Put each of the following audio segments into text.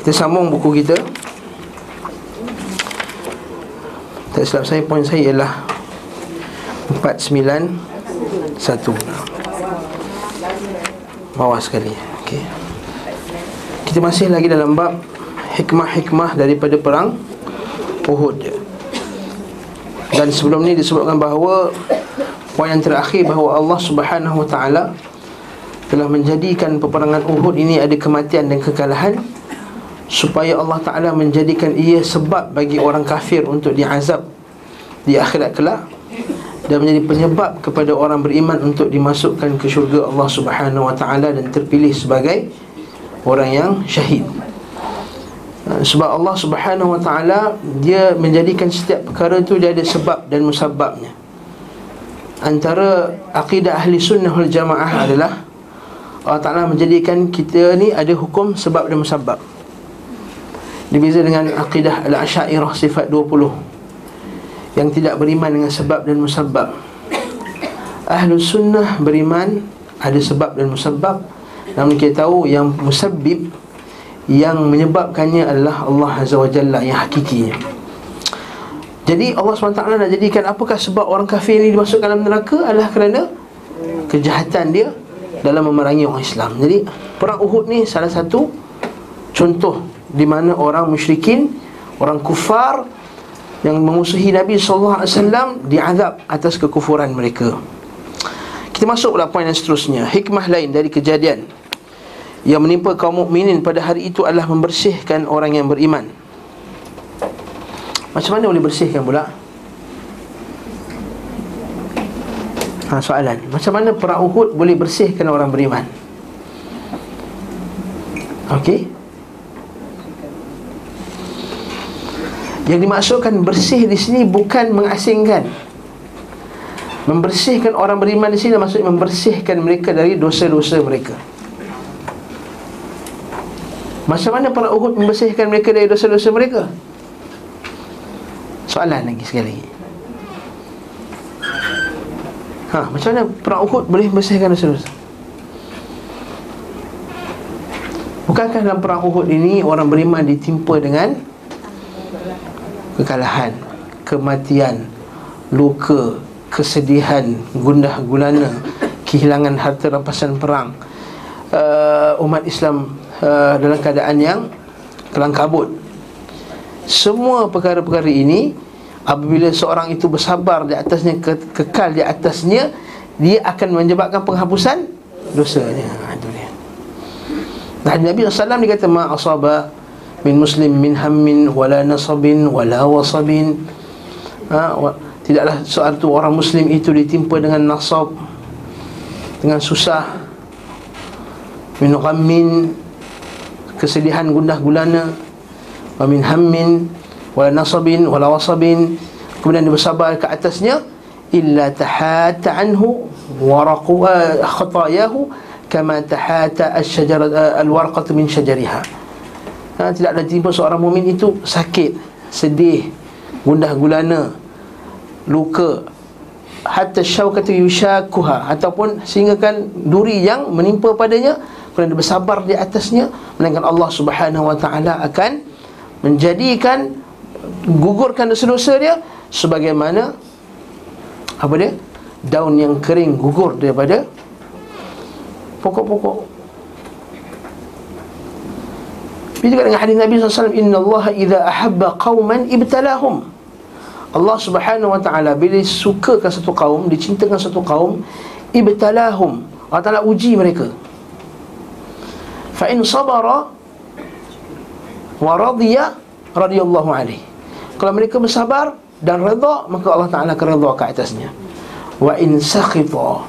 Kita sambung buku kita. Tak silap saya poin saya ialah 491 Bawah sekali. Okey. Kita masih lagi dalam bab Hikmah-hikmah daripada perang Uhud. Dan sebelum ni disebutkan bahawa Poin yang terakhir bahawa Allah subhanahu wa ta'ala Telah menjadikan peperangan Uhud ini ada kematian dan kekalahan Supaya Allah Ta'ala menjadikan ia sebab bagi orang kafir untuk diazab Di akhirat kelak Dan menjadi penyebab kepada orang beriman untuk dimasukkan ke syurga Allah Subhanahu Wa Ta'ala Dan terpilih sebagai orang yang syahid Ha, sebab Allah Subhanahu Wa Taala dia menjadikan setiap perkara itu dia ada sebab dan musababnya. Antara akidah ahli sunnah wal jamaah adalah Allah Taala menjadikan kita ni ada hukum sebab dan musabab. Dibeza dengan akidah al-asyairah sifat 20 yang tidak beriman dengan sebab dan musabab. Ahlu sunnah beriman ada sebab dan musabab. Namun kita tahu yang musabbib yang menyebabkannya adalah Allah Azza wa Jalla yang hakikinya jadi Allah SWT nak jadikan apakah sebab orang kafir ini dimasukkan dalam neraka adalah kerana kejahatan dia dalam memerangi orang Islam jadi perang Uhud ni salah satu contoh di mana orang musyrikin orang kufar yang memusuhi Nabi SAW diazab atas kekufuran mereka kita masuk pula poin yang seterusnya hikmah lain dari kejadian yang menimpa kaum mukminin pada hari itu adalah membersihkan orang yang beriman. Macam mana boleh bersihkan pula? Ha, soalan. Macam mana perang Uhud boleh bersihkan orang beriman? Okey. Yang dimaksudkan bersih di sini bukan mengasingkan. Membersihkan orang beriman di sini maksudnya membersihkan mereka dari dosa-dosa mereka. Macam mana para Uhud membersihkan mereka dari dosa-dosa mereka? Soalan lagi sekali lagi Ha, macam mana perang Uhud boleh membersihkan dosa-dosa? Bukankah dalam perang Uhud ini orang beriman ditimpa dengan kekalahan, kematian, luka, kesedihan, gundah gulana, kehilangan harta rampasan perang. Uh, umat Islam Uh, dalam keadaan yang kelang kabut. Semua perkara-perkara ini apabila seorang itu bersabar di atasnya ke, kekal di atasnya dia akan menyebabkan penghapusan dosanya. Ha, itu dia. Dan Nabi SAW dia kata ma asaba min muslim min hammin wala nasabin wala wasabin. Ha, wa, tidaklah seorang tu orang muslim itu ditimpa dengan nasab dengan susah min ghammin kesedihan gundah gulana wa min hammin wala nasabin wala wasabin kemudian dia bersabar ke atasnya illa tahata anhu waraqu khatayahu kama tahata asy-syajarah al-warqatu min syajariha ha, tidak ada tiba seorang mukmin itu sakit sedih gundah gulana luka hatta syaukatu yushakuha ataupun sehingga kan duri yang menimpa padanya kemudian dia bersabar di atasnya melainkan Allah Subhanahu wa taala akan menjadikan gugurkan dosa-dosa dia sebagaimana apa dia daun yang kering gugur daripada pokok-pokok Ini juga dengan hadis Nabi SAW Inna Allah idha ahabba qawman ibtalahum. Allah subhanahu wa ta'ala Bila sukakan satu kaum Dicintakan satu kaum Ibtalahum. Allah ta'ala uji mereka. Fa in sabara wa radiya radiyallahu alaihi. Kalau mereka bersabar dan redha maka Allah Taala akan redha ke atasnya. Wa in sakhita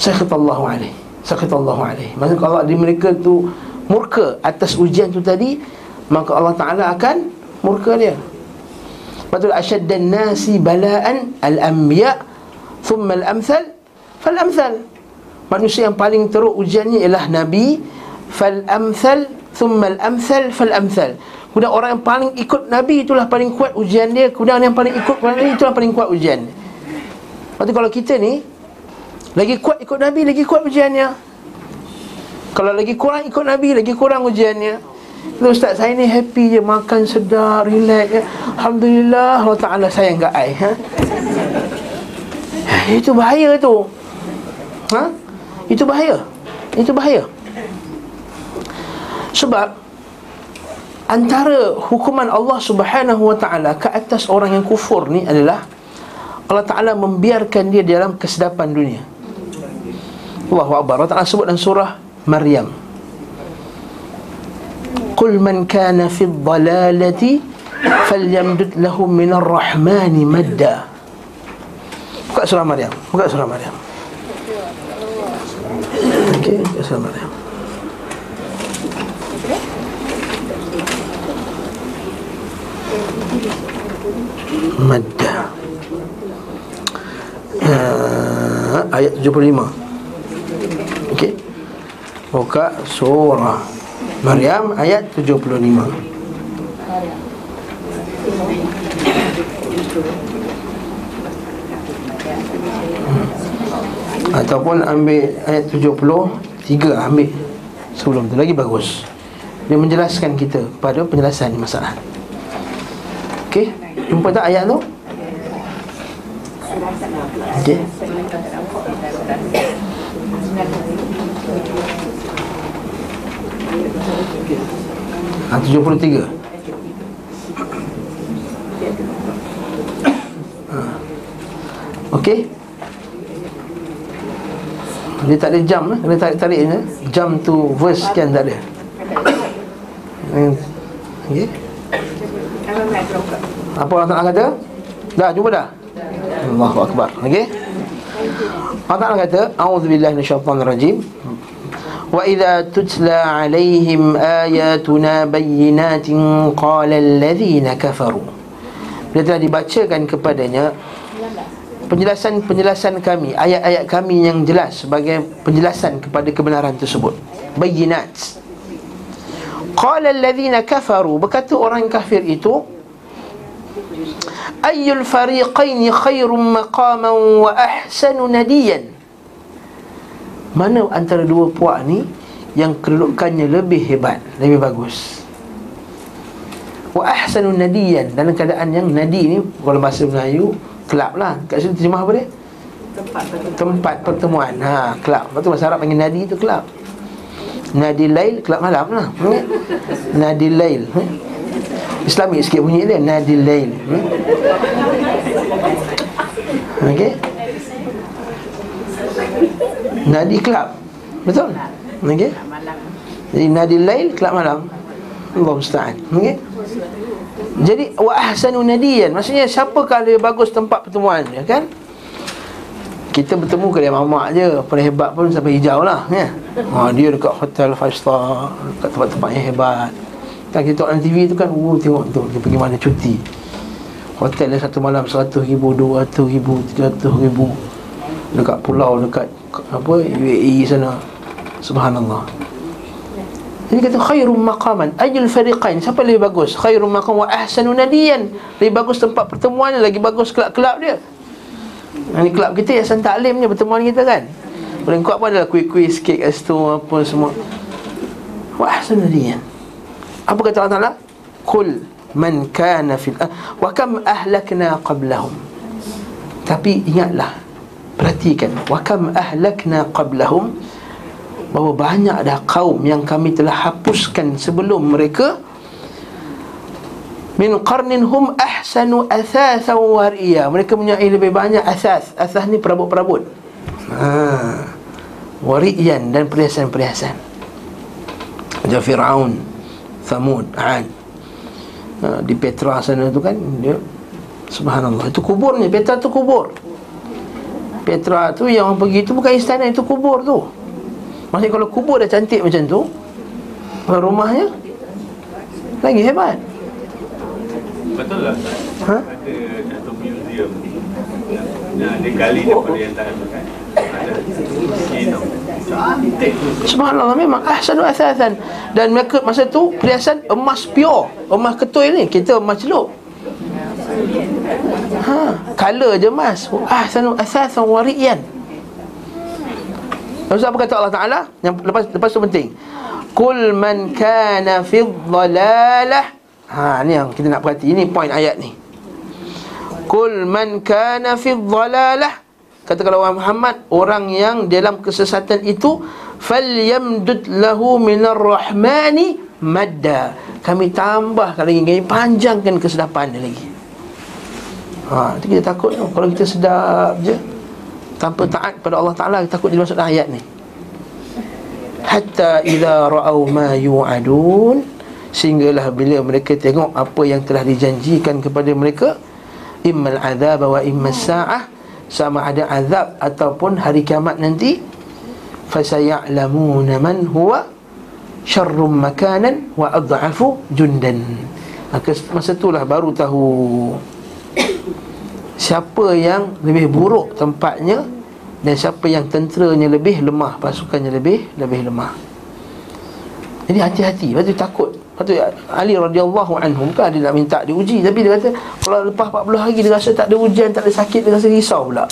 sakhita Allah alaihi sakhita Allah alaihi. Maksud kalau di mereka tu murka atas ujian tu tadi maka Allah Taala akan murka dia. Betul asyaddan nasi bala'an al-anbiya thumma al-amthal fal-amthal. Manusia yang paling teruk ujiannya ialah nabi fal amthal thumma al amthal fal amthal kemudian orang yang paling ikut nabi itulah paling kuat ujian dia. Kemudian orang yang paling ikut nabi itulah paling kuat ujian. Berarti kalau kita ni lagi kuat ikut nabi lagi kuat ujiannya kalau lagi kurang ikut nabi lagi kurang ujiannya Ustaz saya ni happy je Makan sedap, relax ya. Alhamdulillah Allah Ta'ala sayang kat I ha? Itu bahaya tu ha? Itu bahaya Itu bahaya Sebab Antara hukuman Allah Subhanahu Wa Ta'ala Ke atas orang yang kufur ni adalah Allah Ta'ala membiarkan dia dalam kesedapan dunia Allahu Akbar Allah Ta'ala sebut dalam surah Maryam Qul man kana fi dhalalati falyamdud lahu min ar-rahmani madda Buka surah Maryam Buka surah Maryam. Okey, buka surah Maryam. Madda. Uh, Ayat 75 Okey. Buka surah Maryam ayat 75. Hmm. Ataupun ambil ayat 73 ambil sebelum tu lagi bagus. Dia menjelaskan kita pada penjelasan masalah. Okey, jumpa tak ayat tu? Okey. Ha, 73 ha. Okey Dia tak ada jam eh? Dia tarik-tarik je Jam tu verse sekian tak ada Okey Apa orang tak kata? Dah, jumpa dah? Allahu Akbar Allah Ta'ala kata A'udzubillahi minasyaitanirrajim وإذا تتلى عليهم آياتنا بينات قال الذين كفروا Bila telah dibacakan kepadanya Penjelasan-penjelasan kami Ayat-ayat kami yang jelas Sebagai penjelasan kepada kebenaran tersebut Bayinat Qala alladhina kafaru Berkata orang kafir itu Ayyul fariqaini khairum maqaman wa ahsanu nadiyan mana antara dua puak ni yang kedudukannya lebih hebat, lebih bagus. Wa ahsanun nadiyan dalam keadaan yang nadi ni kalau bahasa Melayu kelab lah. Kat sini terjemah apa dia? Tempat pertemuan. Tempat pertemuan. Ha, kelab. Lepas tu bahasa Arab panggil nadi tu kelab. Nadi lail kelab malam lah. Hmm? Nadi lail. Hmm? Islami sikit bunyi dia nadi lail. Hmm? Okey. Nadi kelab Betul? Okey. Jadi nadi lail kelab malam. Allah musta'an. Okey. Jadi wa ahsanu nadiyan maksudnya siapa kalau bagus tempat pertemuan ya kan? Kita bertemu ke dia mamak je Paling hebat pun sampai hijau lah ya? ha, Dia dekat hotel 5 star Dekat tempat-tempat yang hebat Kan kita tengok TV tu kan Oh tengok tu Dia pergi mana cuti Hotel dia satu malam 100 ribu 200 ribu 300 ribu Dekat pulau Dekat apa UAE sana. Subhanallah. Ini kata khairum maqaman. Ajil fariqain siapa lebih bagus? Khairum maqam wa ahsanu nadiyan. Lebih bagus tempat pertemuan lagi bagus kelab-kelab dia. Ini kelab kita yang santak alimnya pertemuan kita kan? Paling kuat pun adalah kuih-kuih sikit kat situ apa semua. Wa ahsanu nadiyan. Apa kata Allah Ta'ala? Kul man kana fil wa kam ahlakna qablahum? Tapi ingatlah Perhatikan. Wa kam ahlakna qablahum? Bahawa banyak dah kaum yang kami telah hapuskan sebelum mereka. Min qarnin hum ahsanu athatha wariya Mereka punya lebih banyak athas. Athas ni perabot-perabot. Ha. Wariyan dan perhiasan-perhiasan. Macam Fir'aun Thamud, Ad. Ha, Di Petra sana tu kan dia Subhanallah. Itu kuburnya, Petra tu kubur Petra tu yang orang pergi tu bukan istana itu kubur tu. Maksudnya kalau kubur dah cantik macam tu, rumahnya lagi hebat. Betul lah. Ha? Ada satu museum. Nah, dia gali daripada yang tak ada kan. Subhanallah memang ahsanu asasan dan mereka masa tu perhiasan emas pure emas ketul ni kita emas celup Ha, color je mas. Ah, sanu asasan wariyan. Lepas apa kata Allah Taala? Yang lepas lepas tu penting. Kul man kana fi dhalalah Ha ni yang kita nak perhati Ini poin ayat ni Kul man kana fi dhalalah Kata kalau Muhammad Orang yang dalam kesesatan itu Falyamdud lahu minar rahmani Madda Kami tambahkan lagi Kami panjangkan kesedapan dia lagi Ha, itu kita takut Kalau kita sedap je Tanpa taat pada Allah Ta'ala Takut dia masuk ayat ni. Hatta idza ra'au ma yu'adun sehinggalah bila mereka tengok apa yang telah dijanjikan kepada mereka immal azab wa immas sa'ah sama ada azab ataupun hari kiamat nanti fasaya'lamuna man huwa syarrum makanan wa adhafu jundan. Maka masa itulah baru tahu siapa yang lebih buruk tempatnya dan siapa yang tenteranya lebih lemah pasukannya lebih lebih lemah. Jadi hati-hati. Lepas tu takut. Lepas tu Ali radhiyallahu anhu bukan dia nak minta diuji tapi dia kata kalau lepas 40 hari dia rasa tak ada hujan tak ada sakit dia rasa risau pula.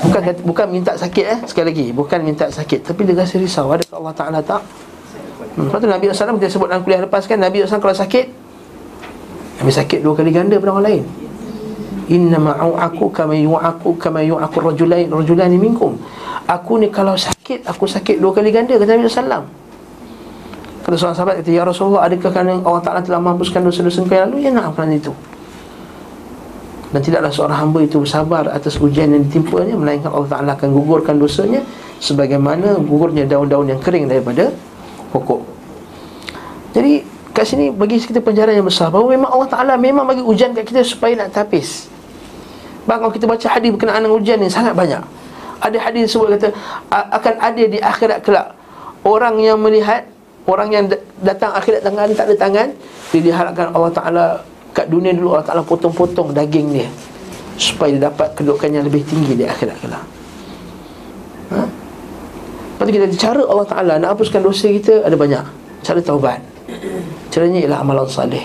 Bukan bukan minta sakit eh sekali lagi. Bukan minta sakit tapi dia rasa risau. Ada Allah Taala tak? Hmm. lepas tu Nabi SAW kita sebut dalam kuliah lepas kan Nabi SAW kalau sakit Nabi sakit dua kali ganda pada orang lain Inna ma'u'aku kama yu'aku kama yu'aku rajulain rajulani minkum. Aku ni kalau sakit, aku sakit dua kali ganda kata Nabi sallam. Kata seorang sahabat kata, Ya Rasulullah, adakah kerana Allah Ta'ala telah mampuskan dosa-dosa kau yang lalu? Ya nak itu. Dan tidaklah seorang hamba itu bersabar atas ujian yang ditimpanya Melainkan Allah Ta'ala akan gugurkan dosanya Sebagaimana gugurnya daun-daun yang kering daripada pokok Jadi kat sini bagi kita penjara yang besar Bahawa memang Allah Ta'ala memang bagi ujian kat kita supaya nak tapis Bang kalau kita baca hadis berkenaan dengan ujian ni sangat banyak. Ada hadis sebut kata akan ada di akhirat kelak orang yang melihat orang yang datang akhirat tangan tak ada tangan dia diharapkan Allah Taala kat dunia dulu Allah Taala potong-potong daging dia supaya dia dapat kedudukan yang lebih tinggi di akhirat kelak. Ha? Lepas kita cara Allah Ta'ala nak hapuskan dosa kita ada banyak Cara taubat Caranya ialah amalan salih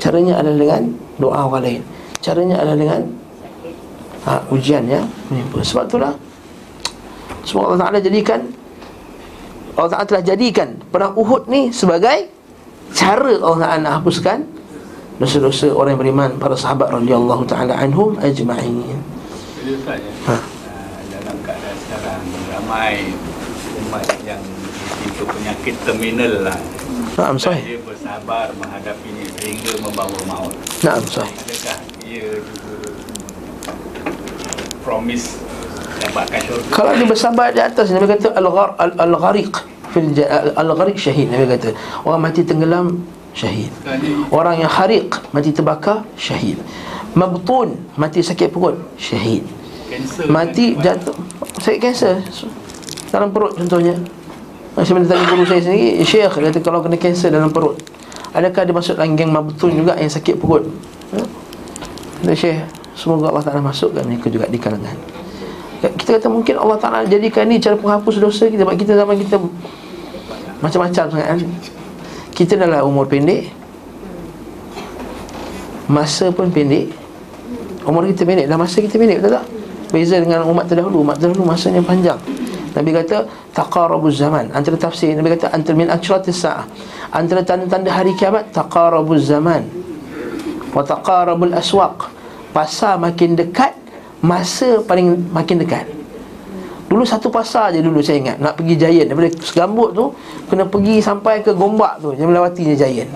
Caranya adalah dengan doa orang lain Caranya adalah dengan ha, ujian yang menimpa sebab itulah semoga Allah Taala jadikan Allah Taala telah jadikan perang Uhud ni sebagai cara Allah Taala nak hapuskan dosa-dosa orang yang beriman para sahabat radhiyallahu taala anhum ajma'in. Jadi Ustaz ya, ha. dalam keadaan sekarang ramai umat yang itu penyakit terminal lah. Naam sahih. Dia bersabar menghadapinya sehingga membawa maut. Naam sahih. Adakah ia juga promise dapatkan syurga Kalau dia bersabar di atas Nabi kata al-ghar al-ghariq fil al-ghariq syahid Nabi kata orang mati tenggelam syahid. Orang yang hariq mati terbakar syahid. Mabtun mati sakit perut syahid. Kanser Mati kan, jatuh sakit kanser dalam perut contohnya. Saya minta tanya guru saya sendiri, Syekh dia kata kalau kena kanser dalam perut, adakah dia masuk dalam geng mabtun juga yang sakit perut? Ha? Kata Syekh, Semoga Allah Ta'ala masukkan mereka juga di kalangan. Kita kata mungkin Allah Ta'ala jadikan ni cara penghapus dosa kita. Sebab kita zaman kita Macam-macam sangat kan. Kita adalah umur pendek Masa pun pendek. Umur kita pendek. Dan masa kita pendek betul tak? Beza dengan umat terdahulu. Umat terdahulu masanya panjang. Nabi kata Taqarabuz zaman. Antara tafsir Nabi kata Antara min akratis sa'ah. Antara tanda-tanda hari kiamat Taqarabuz zaman. Wa taqarabul aswaq pasar makin dekat masa paling makin dekat. Dulu satu pasar je dulu saya ingat nak pergi Giant. Daripada segambut tu kena pergi sampai ke Gombak tu yang melewati Giant.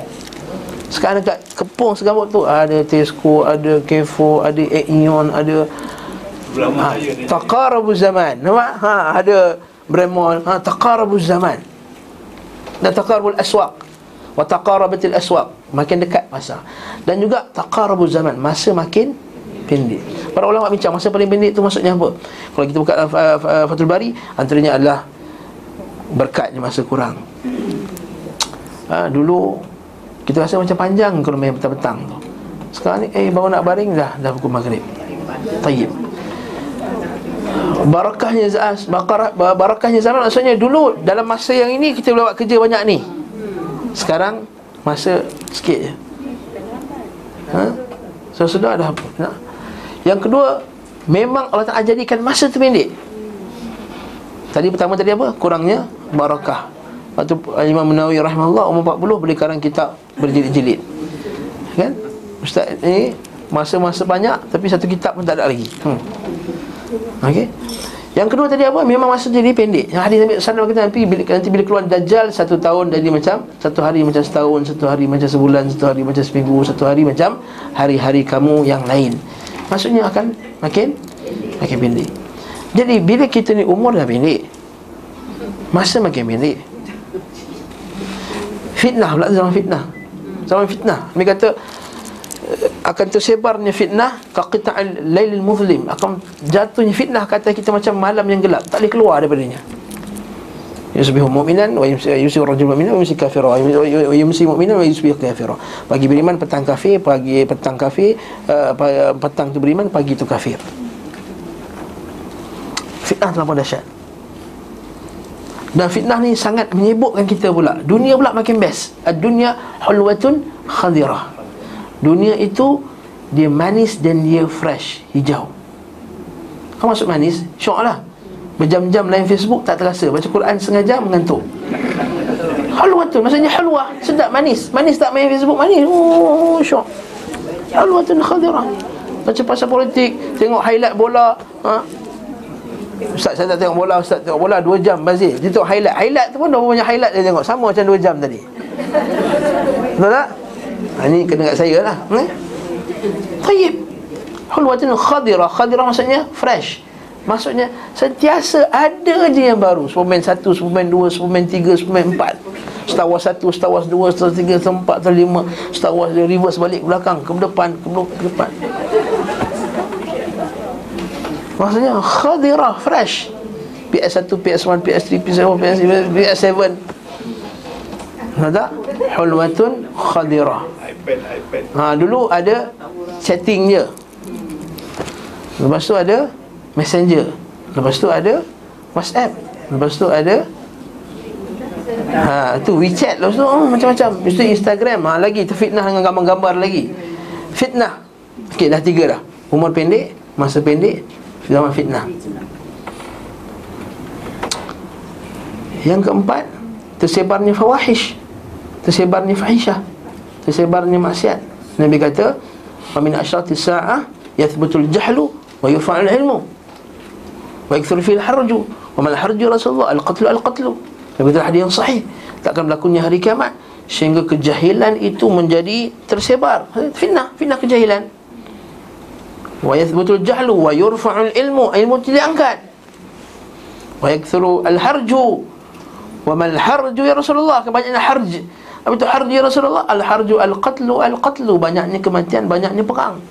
Sekarang dekat Kepung segambut tu ada Tesco ada Kefo ada Aeon ada ha, Taqarabuz zaman. Nampak? Ha ada Bremon. Ha Taqarabuz zaman. Dan Taqarabul Aswaq. Wa taqarabatil aswaq. Makin dekat masa dan juga taqarabuz zaman. Masa makin pendek. Para ulama bincang masa paling pendek tu maksudnya apa? Kalau kita buka uh, uh, Fathul Bari antaranya adalah berkatnya masa kurang. Ha, dulu kita rasa macam panjang kalau main petang-petang tu. Sekarang ni eh baru nak baring dah dah pukul maghrib. Tayyib. Barakahnya barakahnya zaman maksudnya dulu dalam masa yang ini kita boleh buat kerja banyak ni. Sekarang masa sikit je. Ha? So sudah apa ha? Yang kedua Memang Allah Ta'ala jadikan masa tu pendek Tadi pertama tadi apa? Kurangnya barakah Waktu Imam Nawawi rahimahullah umur 40 boleh karang kitab berjilid-jilid. Kan? Ustaz ni masa-masa banyak tapi satu kitab pun tak ada lagi. Hmm. Okey. Yang kedua tadi apa? Memang masa jadi pendek. Yang hadis Nabi sallallahu alaihi nanti bila nanti bila keluar dajjal satu tahun jadi macam satu hari macam setahun, satu hari macam sebulan, satu hari macam seminggu, satu hari macam hari-hari kamu yang lain. Maksudnya akan makin makin pendek. Jadi bila kita ni umur dah pendek, masa makin pendek. Fitnah pula zaman fitnah. Zaman fitnah. Nabi kata akan tersebarnya fitnah kaqita'il lailil muzlim akan jatuhnya fitnah kata kita macam malam yang gelap tak boleh keluar daripadanya yusbihu mu'minan wa yusbihu rajul mu'minan wa yusbihu kafira. Wa yumsi mu'minan wa yusbihu kafira. Pagi beriman petang kafir pagi petang kafir uh, petang tu beriman pagi tu kafir. Fitnah terlalu dahsyat? Dan fitnah ni sangat menyibukkan kita pula. Dunia pula makin best. Dunia hulwatun khadirah. Dunia itu Dia manis dan dia fresh Hijau. Kau masuk manis Syok lah Berjam-jam lain Facebook tak terasa. Baca Quran sengaja mengantuk Halwa tu Maksudnya halwa Sedap manis. Manis tak main Facebook Manis. Oh syok. Halwa tu khadirah Baca pasal politik Tengok highlight bola. Ha? Ustaz saya tak tengok bola Ustaz tengok bola 2 jam Bazir. Dia tengok highlight. Highlight tu pun dah banyak highlight dia tengok. Sama macam 2 jam tadi. Betul tak? ha, Ini kena kat saya lah. Eh? Tayyib. Hulwatun khadirah Khadirah maksudnya fresh Maksudnya sentiasa ada je yang baru Superman 1, Superman 2, Superman 3, Superman 4 Star Wars 1, Star Wars 2, Star Wars 3, Star Wars 4, Star Wars 5 Star Wars dia reverse balik ke belakang, ke depan, ke, ke depan Maksudnya khadirah, fresh PS1, PS1, PS3, PS4, PS5, PS7 Nampak tak? Hulwatun khadirah. Ha, dulu ada chatting je. Lepas tu ada Messenger. Lepas tu ada WhatsApp. Lepas tu ada Ha, tu WeChat lepas tu oh, macam-macam. Lepas tu Instagram. Ha, lagi terfitnah dengan gambar-gambar lagi. Fitnah. Okey, dah tiga dah. Umur pendek, masa pendek, zaman fitnah. Yang keempat, tersebarnya fawahish. Tersebarnya fahisyah tersebarnya maksiat. Nabi kata, "Wa min asyrati sa'ah yathbutul jahlu wa yurfa'ul ilmu." Wa yakthur fil harju. Wa mal harju Rasulullah al-qatlu al-qatlu. Nabi kata hadis yang sahih. Takkan berlakunya hari kiamat sehingga kejahilan itu menjadi tersebar. Fitnah, fitnah kejahilan. Wa yathbutul jahlu wa yurfa'ul ilmu. Ilmu diangkat. Wa yakthuru al-harju. Wa mal harju ya Rasulullah? Kebanyakan harj. Apa itu harju ya Rasulullah? Al-harju al-qatlu al-qatlu Banyaknya kematian, banyaknya perang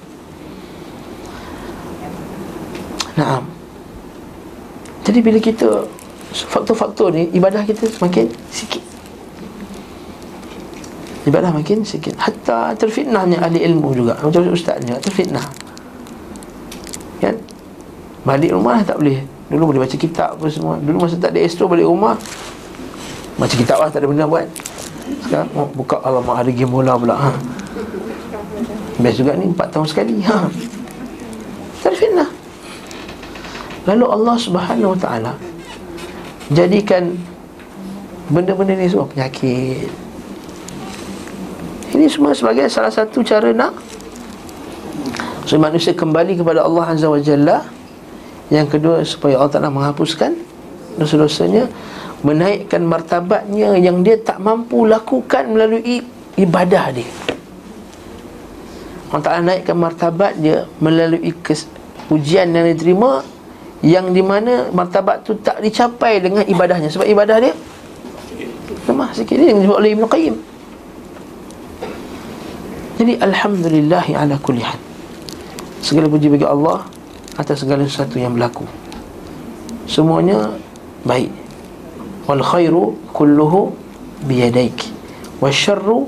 Nah, Jadi bila kita Faktor-faktor ni Ibadah kita semakin sikit. Ibadah makin sikit. Hatta terfitnahnya ahli ilmu juga. Macam ustaznya terfitnah. Kan? Balik rumah tak boleh. Dulu boleh baca kitab apa semua. Dulu masa tak ada astro balik rumah Baca kitab lah tak ada benda buat. Sekarang oh, buka alamak hari game bola pula ha. Best juga ni 4 tahun sekali ha. Terfitnah Lalu Allah subhanahu wa ta'ala Jadikan Benda-benda ni semua penyakit Ini semua sebagai salah satu cara nak Supaya manusia kembali kepada Allah Azza wa Jalla Yang kedua supaya Allah Ta'ala menghapuskan Dosa-dosanya menaikkan martabatnya yang dia tak mampu lakukan melalui ibadah dia. Allah Ta'ala naikkan martabat dia melalui kes, ujian yang diterima yang di mana martabat tu tak dicapai dengan ibadahnya. Sebab ibadah dia lemah sikit. Ni yang disebut oleh Ibn Qayyim. Jadi Alhamdulillah ala kulli hal. Segala puji bagi Allah atas segala sesuatu yang berlaku. Semuanya baik. Wal khairu kulluhu biyadaik. Wasyarru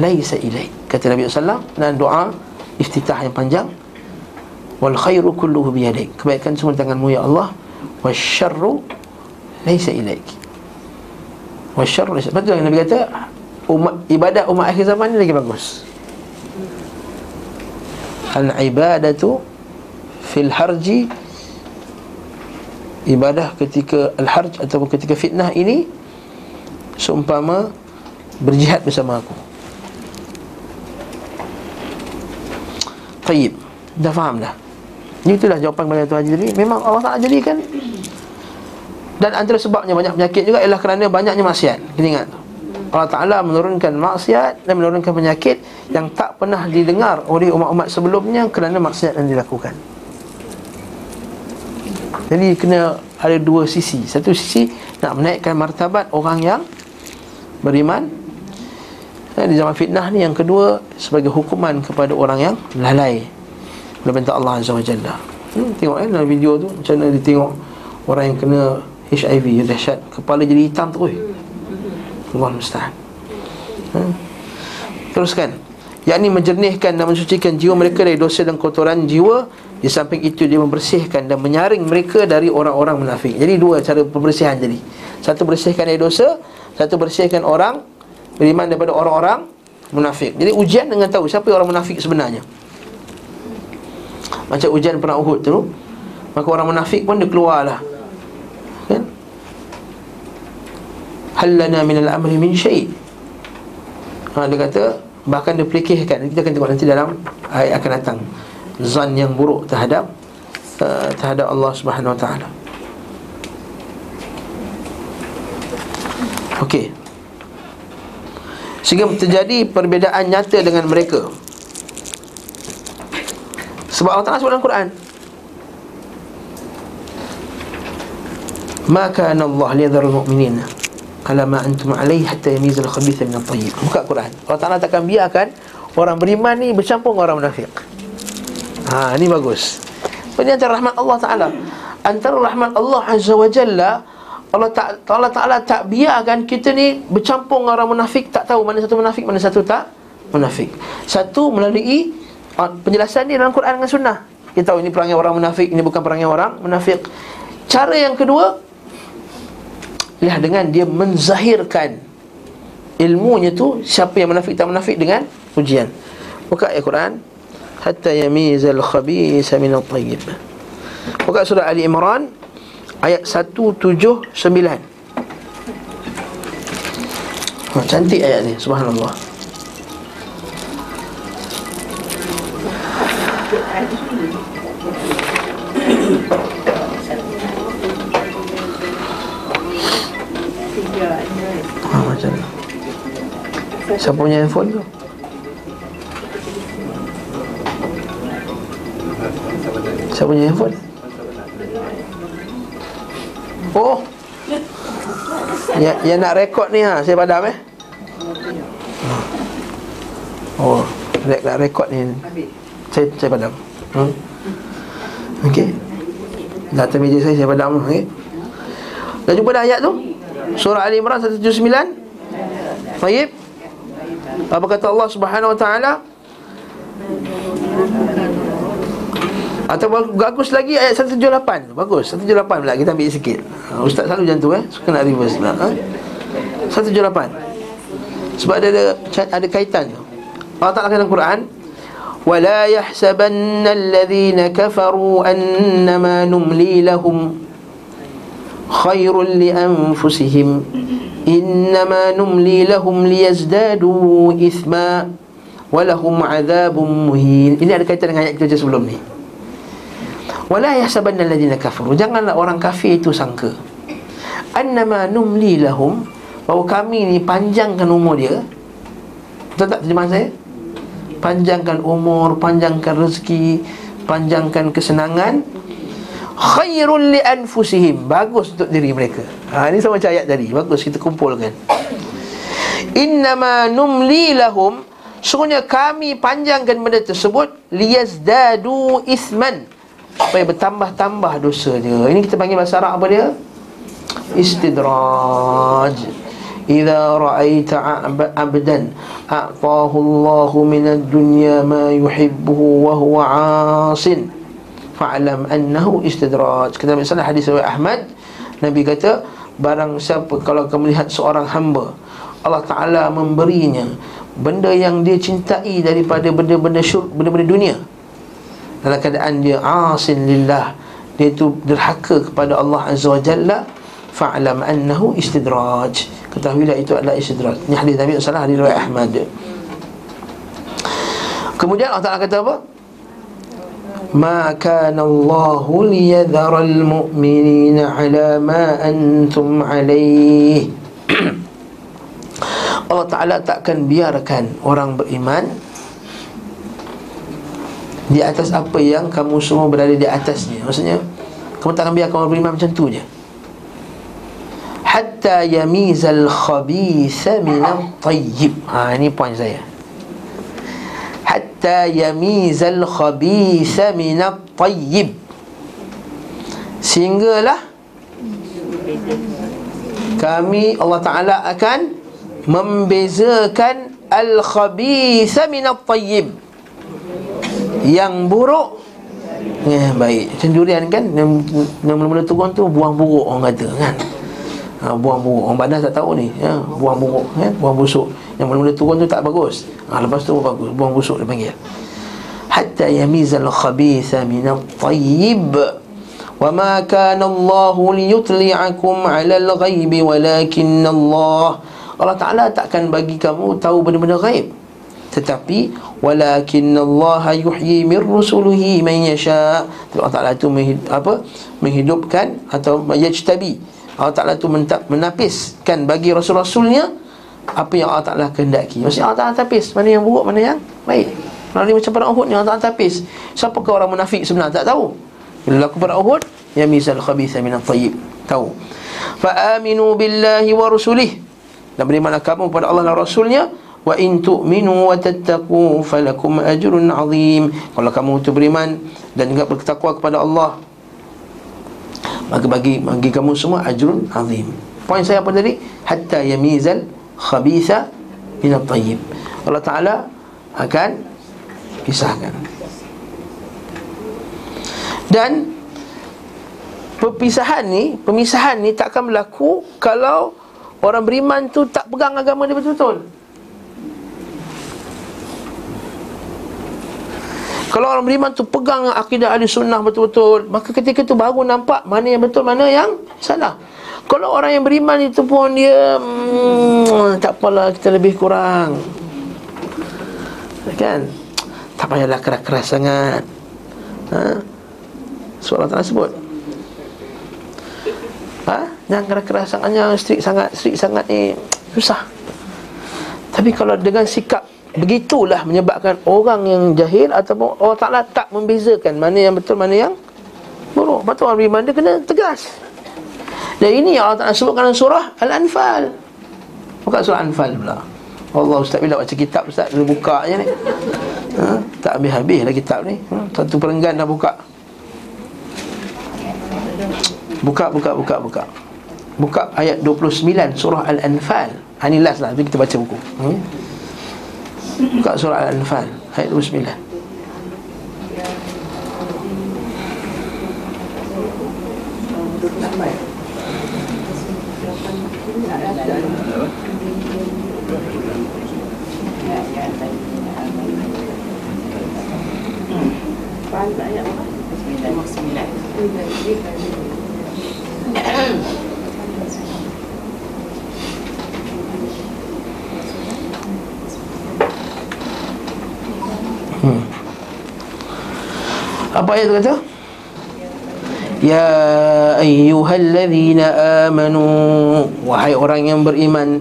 laisa ilaik. Kata Nabi sallallahu dan doa iftitah yang panjang wal khairu kulluhu biyadaik kebaikan semua di tanganmu ya Allah wasyarru laisa ilaik wasyarru laisa betul yang Nabi kata umat ibadah umat akhir zaman ni lagi bagus al ibadatu fil harji ibadah ketika al-harj ataupun ketika fitnah ini seumpama berjihad bersama aku. Tayyib. Dah faham dah. Itulah jawapan kepada Tuhan Haji tadi. Memang Allah Taala jadikan dan antara sebabnya banyak penyakit juga ialah kerana banyaknya maksiat. Kita ingat. Allah Ta'ala menurunkan maksiat dan menurunkan penyakit yang tak pernah didengar oleh umat-umat sebelumnya kerana maksiat yang dilakukan. Jadi kena ada dua sisi. Satu sisi nak menaikkan martabat orang yang beriman. Dan di zaman fitnah ni yang kedua sebagai hukuman kepada orang yang lalai. Bila minta Allah Azza wa Jalla. Hmm, tengok eh dalam video tu macam mana dia tengok orang yang kena HIV yang dahsyat kepala jadi hitam tu oi. Allah musta'an. Hmm. Teruskan. Yakni menjernihkan dan mensucikan jiwa mereka dari dosa dan kotoran jiwa Di samping itu dia membersihkan dan menyaring mereka dari orang-orang munafik Jadi dua cara pembersihan jadi Satu bersihkan dari dosa Satu bersihkan orang Beriman daripada orang-orang munafik Jadi ujian dengan tahu siapa orang munafik sebenarnya Macam ujian perang Uhud tu Maka orang munafik pun dia keluar lah Kan? Hal lana minal amri min syait ha, Dia kata Bahkan dia pelikihkan Kita akan tengok nanti dalam ayat akan datang. Zan yang buruk terhadap uh, Terhadap Allah subhanahu wa ta'ala. Okey. Sehingga terjadi perbezaan nyata dengan mereka Sebab Allah Ta'ala sebut dalam Quran Maka Allah liyadharul mu'minin ala ma antum alaihi hatta yamizal khabitha min at-tayyib. Buka Quran. Allah Taala takkan biarkan orang beriman ni bercampur dengan orang munafik. Ha, ini bagus. Ini antara rahmat Allah Taala. Antara rahmat Allah Azza wa Jalla Allah Ta'ala, Allah Ta'ala tak biarkan kita ni bercampur dengan orang munafik Tak tahu mana satu munafik, mana satu tak munafik Satu melalui penjelasan ni dalam Quran dengan sunnah Kita tahu ini perangai orang munafik, ini bukan perangai orang munafik Cara yang kedua Lihat dengan dia menzahirkan ilmunya tu siapa yang munafik tak munafik dengan ujian. Buka ayat Quran hatta yamizal khabisa min at-tayyib. Buka surah Ali Imran ayat 179. Oh, cantik ayat ni subhanallah. Ha, macam. Siapa punya handphone tu? Siapa punya handphone? Oh Ya, ya nak rekod ni ha, saya padam eh Oh, nak, rekod ni Saya, saya padam. Hmm? Okey. Atas meja saya, saya padam. Okey. Dah jumpa dah ayat tu? Surah Ali Imran 179 Baik. Apa kata Allah subhanahu wa ta'ala? Atau bagus lagi ayat 178 Bagus 178 pula. Kita ambil sikit. Ha, Ustaz selalu macam tu eh. Suka nak reverse pula ha? 178 Sebab ada ada, ada kaitan Allah Ta'ala kata Quran ولا يحسبن الذين كفروا أنما نملي لهم خير لأنفسهم إنما نملي لهم ليزدادوا إثما ولهم عذاب مهين Ini ada kaitan dengan ayat kita sebelum ni Wala yahsabanna alladhina kafaru Janganlah orang kafir itu sangka Annama numli lahum Bahawa kami ni panjangkan umur dia Betul tak terjemahan saya? Panjangkan umur, panjangkan rezeki Panjangkan kesenangan Khairul li anfusihim Bagus untuk diri mereka ha, Ini sama macam ayat tadi Bagus kita kumpulkan Innama numli lahum Sungguhnya kami panjangkan benda tersebut Liyazdadu isman supaya bertambah-tambah dosa dia. Ini kita panggil bahasa Arab apa dia? Istidraj. 'Abdan a'tahu Allah min ad-dunya ma yuhibbu wa huwa 'asin fa'lam annahu istidraj. Kita misalnya hadis riwayat Ahmad, Nabi kata, barang siapa kalau kamu lihat seorang hamba Allah Taala memberinya benda yang dia cintai daripada benda-benda syur, benda-benda dunia. Dalam keadaan dia asin lillah. Dia itu derhaka kepada Allah Azza wa Jalla. Fa'lam annahu istidraj Ketahuilah itu adalah istidrak Ini hadis Nabi SAW hadis riwayat Ahmad Kemudian Allah Ta'ala kata apa? ما كان الله ليذر المؤمنين على ما أنتم عليه Allah Ta'ala takkan biarkan orang beriman Di atas apa yang kamu semua berada di atasnya Maksudnya Kamu takkan biarkan orang beriman macam tu je Hatta yamizal khabitha minal tayyib Ha ini poin saya Hatta yamizal khabitha minal tayyib Sehinggalah Kami Allah Ta'ala akan membezakan al-khabitha min at-tayyib. Yang buruk Ya, baik. Macam durian kan yang mula-mula turun tu buang buruk orang kata kan Ha, buang buruk. Orang badan tak tahu ni. Ya, buang buruk. Ya, buang busuk. Yang mula-mula turun tu tak bagus. Ha, lepas tu bagus. Buang busuk dia panggil. Hatta yamizal khabitha min at-tayyib. وما كان الله ليطلعكم على الغيب ولكن الله Allah Ta'ala takkan bagi kamu tahu benda-benda gaib Tetapi Walakin Allah yuhyi min rusuluhi man yasha Allah Ta'ala itu menghid, apa? menghidupkan Atau yajtabi Allah Ta'ala itu menapiskan bagi rasul-rasulnya Apa yang Allah Ta'ala kehendaki. Maksudnya Allah Ta'ala tapis. Mana yang buruk, mana yang baik. Lalu macam perang Uhud ni Allah Ta'ala tapis. Siapakah orang munafik sebenarnya? Tak tahu. Bila laku perang Uhud Ya misal khabitha minat tayyib Tahu. Fa'aminu billahi wa rusulih. Dan berimanlah kamu kepada Allah dan Rasulnya. Wa in tu'minu wa tattaqu falakum ajrun azim. Kalau kamu itu beriman dan juga bertakwa kepada Allah maka bagi bagi kamu semua ajrun azim. Poin saya apa tadi? Hatta yamizal khabitha min at-tayyib. Allah taala akan pisahkan dan perpisahan ni pemisahan ni takkan berlaku kalau Orang beriman tu tak pegang agama dia betul-betul Kalau orang beriman tu pegang akidah ahli sunnah betul-betul Maka ketika tu baru nampak mana yang betul, mana yang salah. Kalau orang yang beriman itu pun dia hmm, Tak apalah kita lebih kurang. Kan? Tak payahlah keras-keras sangat. Ha? Soalan tak sebut. Ha? Jangan keras-keras sangat Jangan strict sangat Strict sangat ni Susah. Tapi kalau dengan sikap Begitulah menyebabkan orang yang jahil Ataupun Allah Ta'ala tak membezakan Mana yang betul, mana yang buruk. Lepas tu orang beriman dia kena tegas. Dan ini Allah Ta'ala sebutkan dalam surah Al-Anfal. Bukan surah Al-Anfal pula. Allah Ustaz bila baca kitab Ustaz Dia buka je ni. Ha? Tak habis-habis lah kitab ni. Ha? Satu perenggan dah buka. Buka, buka, buka, buka. Buka ayat 29 surah Al-Anfal. Ha, Ini last lah, kita baca buku. Hmm? Buka surah Al-Anfal Ayat 29 Bismillah. Hmm. Apa ayat tu kata? Ya ayyuhalladzina amanu. Wahai orang yang beriman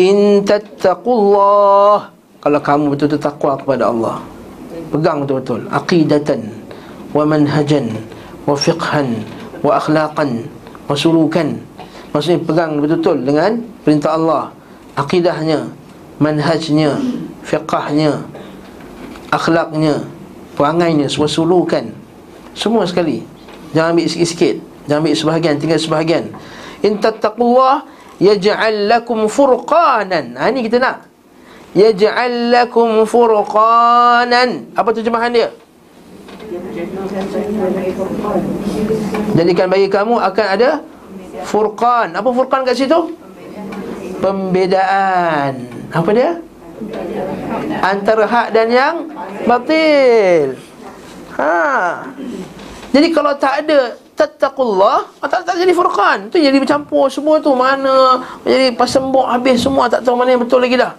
In tattaqullah. Kalau kamu betul-betul takwa kepada Allah Pegang betul-betul Aqidatan Wa manhajan Wa fiqhan Wa akhlaqan Masulukan Maksudnya pegang betul-betul dengan perintah Allah Akidahnya Manhajnya Fiqahnya Akhlaknya Perangainya Semua sulukan Semua sekali. Jangan ambil sikit-sikit. Jangan ambil sebahagian. Tinggal sebahagian. In tattaqullah Yaj'al lakum furqanan. Ha ni kita nak. Yaj'al lakum furqanan. Apa terjemahan dia? Jadikan bagi kamu akan ada Furqan. Apa furqan kat situ? Pembedaan. Apa dia? Antara hak dan yang batil ha. Jadi kalau tak ada tattaqullah tak, tak jadi furqan. Tu jadi bercampur semua tu mana jadi pasembok habis semua tak tahu mana yang betul lagi dah.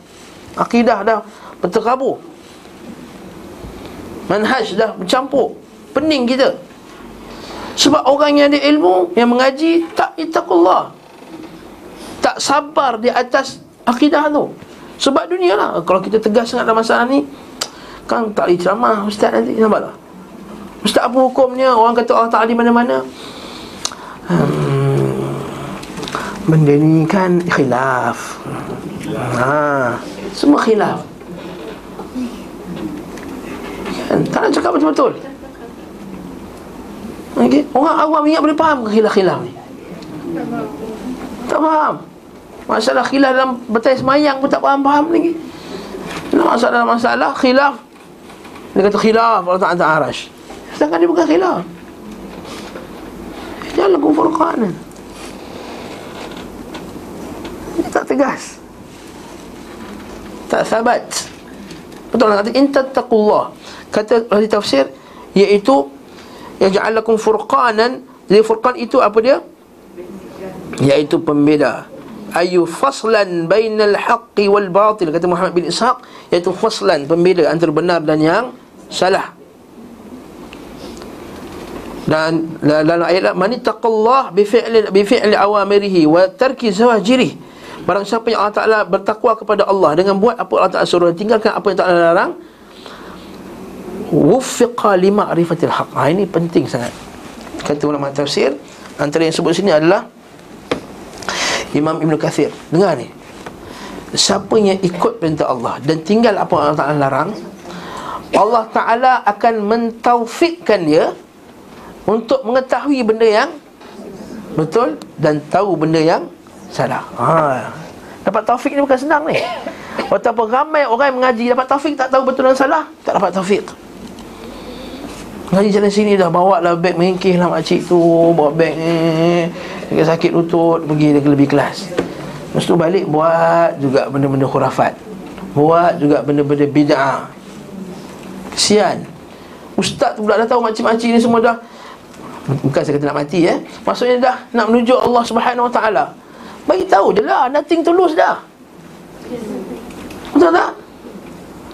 Akidah dah berterabur. Manhaj dah bercampur. Pening kita. Sebab orang yang ada ilmu yang mengaji tak ittaqullah. Tak sabar di atas akidah tu. Sebab dunia lah. Kalau kita tegas sangat dalam masalah ni Kan tak boleh ceramah Ustaz nanti Nampak tak Ustaz apa hukumnya? Orang kata Allah Ta'ala di mana-mana. Hmm, Benda ni kan khilaf. Ha, Semua khilaf. Kan? Tak nak cakap betul-betul. Okay? Orang awam ingat boleh faham ke khilaf-khilaf ni? Tak faham. Masalah khilaf dalam betai semayang pun tak faham-faham lagi. Masalah dalam masalah khilaf Dia kata khilaf Allah Ta'ala arash Sedangkan dia bukan khilaf. Dia lagu furqanan Dia tak tegas. Tak sabat. Betul kata Intattaqullah Kata ahli tafsir Iaitu Yang ja'alakum furqanan. Jadi furqan itu apa dia? Iaitu pembeda. Ayu faslan bainal haqqi wal batil. Kata Muhammad bin Ishaq iaitu faslan pembeda antara benar dan yang salah dan dalam ayat man taqallah bi fi'li bi fi'li awamirihi wa tarki zawajirihi barang siapa yang Allah Taala bertakwa kepada Allah dengan buat apa Allah Taala suruh tinggalkan apa yang Allah larang wuffiqa lima arifatil haq ha, ini penting sangat. Kata ulama tafsir antara yang sebut sini adalah Imam Ibn Kathir. Dengar ni. Siapa yang ikut perintah Allah Dan tinggal apa Allah Ta'ala larang Allah Ta'ala akan mentaufikkan dia Untuk mengetahui benda yang Betul Dan tahu benda yang Salah. Ha. Dapat taufik ni bukan senang ni. Betapa ramai orang yang mengaji Dapat taufik tak tahu betul dan salah Tak dapat taufik Ngaji jalan sini dah Bawa lah beg mengingkih lah makcik tu Bawa beg ni dia sakit lutut Pergi dia lebih kelas. Lepas tu balik buat juga benda-benda khurafat. Buat juga benda-benda bid'ah. Kesian. Ustaz tu pula dah tahu makcik-makcik ni semua dah Bukan saya kata nak mati eh. Maksudnya dah nak menuju Allah subhanahu wa ta'ala. Bagi tahu je lah Nothing tulus dah. Betul tak?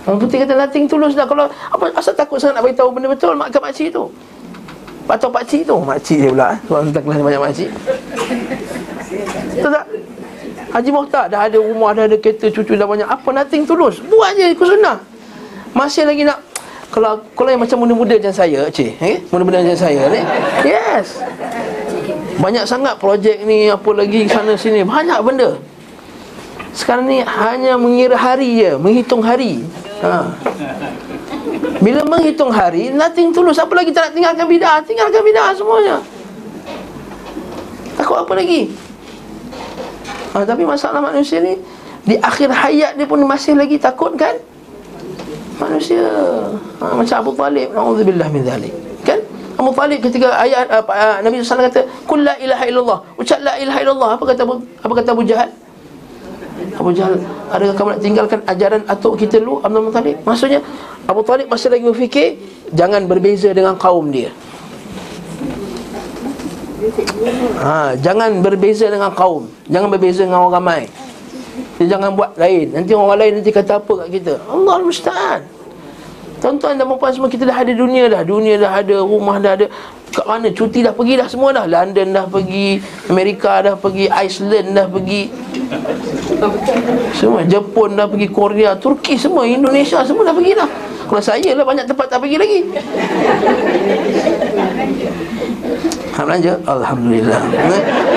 Orang putih kata nothing tulus dah. Kalau apa asal takut sangat nak beritahu benda betul Mak makcik tu? Atau pakcik tu? Makcik dia pula Tuan tak kelas banyak makcik. Betul tak? Haji Mohtar dah ada rumah Dah ada kereta cucu dah banyak. Apa nothing tulus Buat je ikut sunnah. Masih lagi nak Kalau kalau yang macam muda-muda macam saya Cik eh? Muda-muda macam saya ni Yes. Banyak sangat projek ni Apa lagi sana sini. Banyak benda. Sekarang ni hanya mengira hari je Menghitung hari. Ha. Bila menghitung hari Nothing tulus Apa lagi tak nak tinggalkan bid'ah? Tinggalkan bid'ah semuanya. Takut apa lagi? Ha, Tapi masalah manusia ni Di akhir hayat dia pun masih lagi takut kan Manusia ha, Macam Abu Talib Na'udzubillah min dhalik Kan? Abu Talib ketika ayat uh, Nabi SAW kata Kul la ilaha illallah. Ucap la ilaha illallah Apa kata Abu, apa kata Abu Jahal? Abu Jahal Adakah kamu nak tinggalkan ajaran atuk kita dulu Abdul Muttalib? Maksudnya Abu Talib masih lagi berfikir Jangan berbeza dengan kaum dia. Ha, Jangan berbeza dengan kaum. Jangan berbeza dengan orang ramai Dia jangan buat lain. Nanti orang lain nanti kata apa kat kita? Allah Musta'an Tuan-tuan dan perempuan semua Kita dah ada dunia dah. Dunia dah ada Rumah dah ada. Kat mana? Cuti dah pergi dah semua dah. London dah pergi Amerika dah pergi Iceland dah pergi. Semua. Jepun dah pergi Korea Turki semua Indonesia semua dah pergi dah. Kalau saya lah banyak tempat tak pergi lagi. Ha Alhamdulillah. ha?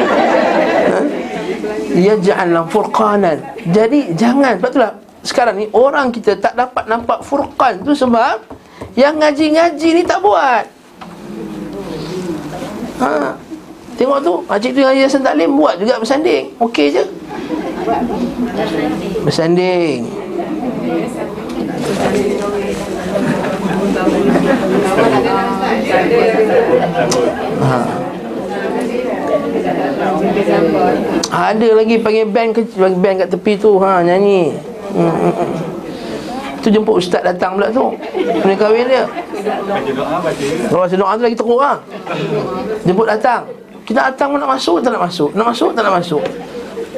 Ya ja'alam furqanan Jadi jangan Sebab itulah Sekarang ni orang kita tak dapat nampak furqan tu sebab Yang ngaji-ngaji ni tak buat Ha. Tengok tu, Pakcik tu yang Yayasan Taklim buat juga bersanding. Okey je. Bersanding. Ha. Ada lagi panggil band ke band kat tepi tu ha nyanyi. Hmm, hmm, hmm. Tu jemput ustaz datang pula tu. Kena kahwin dia. Kalau baca. Doa tu lagi teruk lah Jemput datang. Kita datang nak masuk tak nak masuk. Nak masuk tak nak masuk.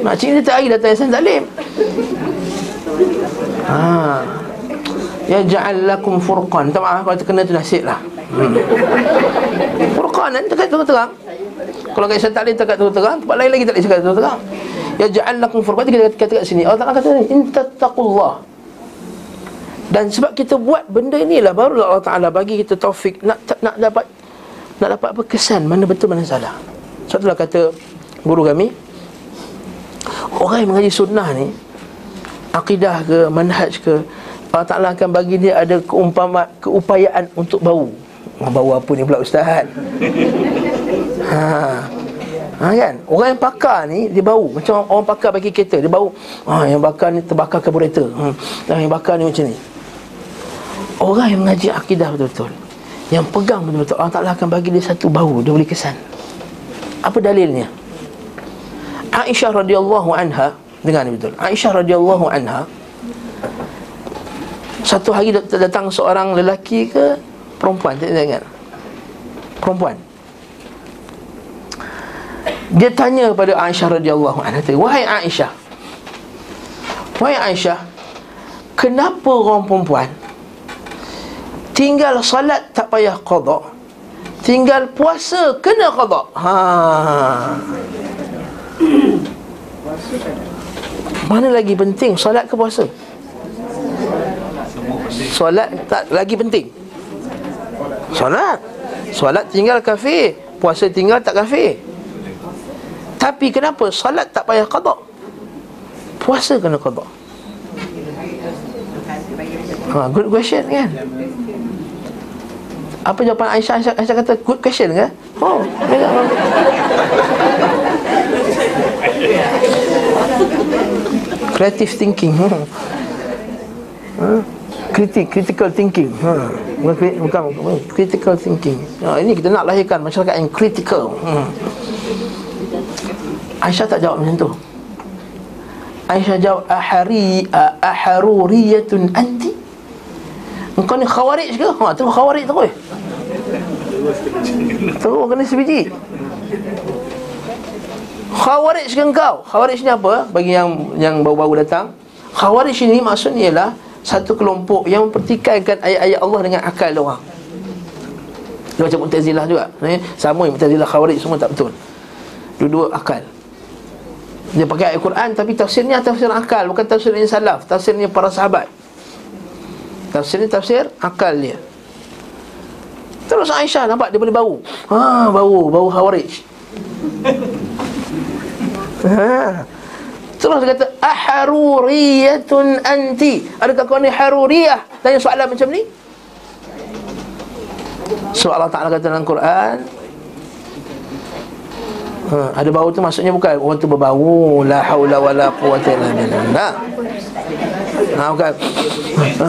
Makcik dia tak hari datang Yasin Taklim Ha. Ya ja'al lakum furqan. Minta maaf kalau terkena tu nasib lah. Hmm. Furqan kan terang-terang Kalau kat Yasin Taklim cakap terang-terang Tempat lain lagi tak boleh cakap terang-terang Ya ja'al lakum furqan Kita kata, kata kat sini Allah Ta'ala kata ni Intattaqullah dan sebab kita buat benda inilah barulah Allah Taala bagi kita taufik nak nak dapat nak dapat apa kesan mana betul mana salah. Sebab itulah kata guru kami orang yang mengaji sunnah ni akidah ke manhaj ke Allah Taala akan bagi dia ada keumpama keupayaan untuk bau. Bau apa ni pula ustaz? Ha. Ha kan? Orang yang pakar ni dia bau macam orang pakar bagi kereta dia bau. Ha yang bakar ni terbakar karburator. Hmm. Yang bakar ni macam ni. Orang yang mengaji akidah betul-betul Yang pegang betul-betul Allah Ta'ala akan bagi dia satu bau Dia boleh kesan Apa dalilnya? Aisyah radhiyallahu anha Dengar ni betul Aisyah radhiyallahu anha Satu hari datang seorang lelaki ke Perempuan, tak ingat Perempuan Dia tanya pada Aisyah radhiyallahu anha Wahai Aisyah Wahai Aisyah Kenapa orang perempuan Tinggal salat tak payah qada. Tinggal puasa kena qada. Ha. Mana lagi penting salat ke puasa? Solat tak lagi penting. Solat. Solat tinggal kafir, puasa tinggal tak kafir. Tapi kenapa solat tak payah qada? Puasa kena qada. Ha, good question kan? Apa jawapan Aisyah? Aisyah, Aisyah kata good question ke? Oh, dia Creative thinking. Ha. Ha? Kritik, critical thinking. Ha. Bukan, bukan, bukan critical thinking. Ha, ini kita nak lahirkan masyarakat yang critical. Ha. Aisyah tak jawab macam tu. Aisyah jawab ahari aharuriyatun anti. Engkau ni khawarij ke? Ha, tu khawarij tu koi. Terus kena sebiji Khawarij ke engkau? Khawarij ni apa? Bagi yang yang baru-baru datang Khawarij ini maksudnya ialah Satu kelompok yang mempertikaikan ayat-ayat Allah dengan akal orang Dia macam Mu'tazilah juga eh? Sama yang Mu'tazilah Khawarij semua tak betul Dua-dua akal Dia pakai ayat Quran tapi tafsirnya tafsir akal Bukan tafsirnya salaf Tafsirnya para sahabat. Tafsir ni tafsir akal dia. Terus Aisyah nampak dia boleh bau. Ha, bau, bau Khawarij. Ha. Terus dia kata Aharuriyatun anti. Adakah kau ni haruriyah? Tanya soalan macam ni? So Allah Ta'ala kata dalam Quran ha, Ada bau tu maksudnya bukan Orang tu berbau La hawla wa la quwata illa billah Ha, bukan. Ha,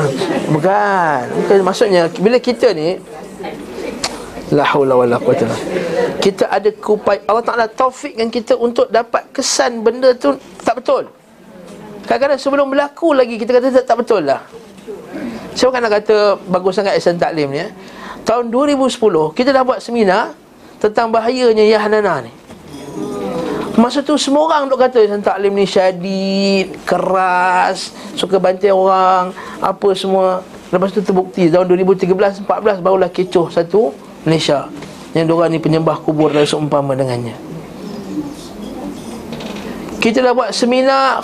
bukan. Bukan maksudnya bila kita ni La haula wala quwata Kita ada kupai Allah Taala taufikkan kita untuk dapat kesan benda tu tak betul. Kadang-kadang sebelum berlaku lagi kita kata tak, tak betul lah. Siapa kan nak kata bagus sangat Ihsan Taklim ni eh? Tahun 2010 kita dah buat seminar tentang bahayanya Yahanana ni. Masa tu semua orang duk kata Ihsan Taklim ni syadid, keras, suka bantai orang, apa semua. Lepas tu terbukti tahun 2013 14 barulah kecoh satu Malaysia. Yang diorang ni penyembah kubur dan seumpama dengannya. Kita dah buat seminar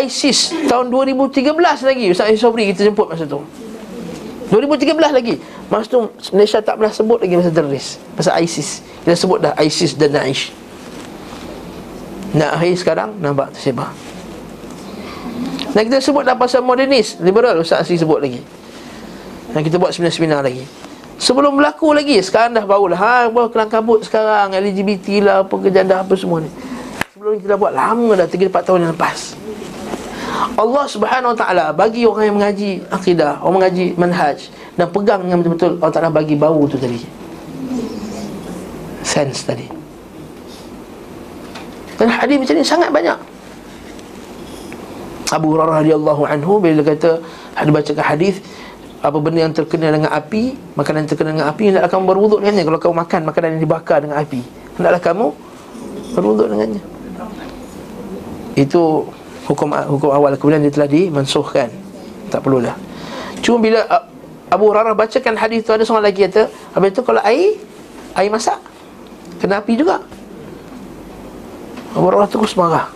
ISIS tahun 2013 lagi. Ustaz Sobri kita jemput masa tu. 2013 lagi. Masa tu Malaysia tak pernah sebut lagi masa teroris Masa ISIS. Kita sebut dah ISIS dan Daesh Nak akhir sekarang nampak tersebar Dan kita sebut dah pasal modernis Liberal Ustaz Asri sebut lagi. Dan kita buat seminar-seminar lagi. Sebelum berlaku lagi Sekarang dah baru lah. Ha, Buat kelang kabut sekarang LGBT lah Apa kejanda apa semua ni. Sebelum kita dah buat lama dah 3-4 tahun yang lepas. Allah subhanahu wa ta'ala Bagi orang yang mengaji akidah Orang mengaji manhaj Dan pegang dengan betul-betul Allah ta'ala bagi bau tu tadi. Sense tadi Dan hadis macam ni sangat banyak. Abu Hurairah radhiyallahu anhu bila dia kata ada bacakan hadis apa benda yang terkena dengan api makanan yang terkena dengan api hendaklah kamu berwuduk dengannya. Kalau kamu makan makanan yang dibakar dengan api hendaklah kamu berwuduk dengannya. Itu hukum hukum awal. Kemudian dia telah dimansuhkan. Tak perlulah. Cuma bila Abu Hurairah bacakan hadis tu ada seorang lagi kata habis itu kalau air air masak kena api juga Hurairah terus marah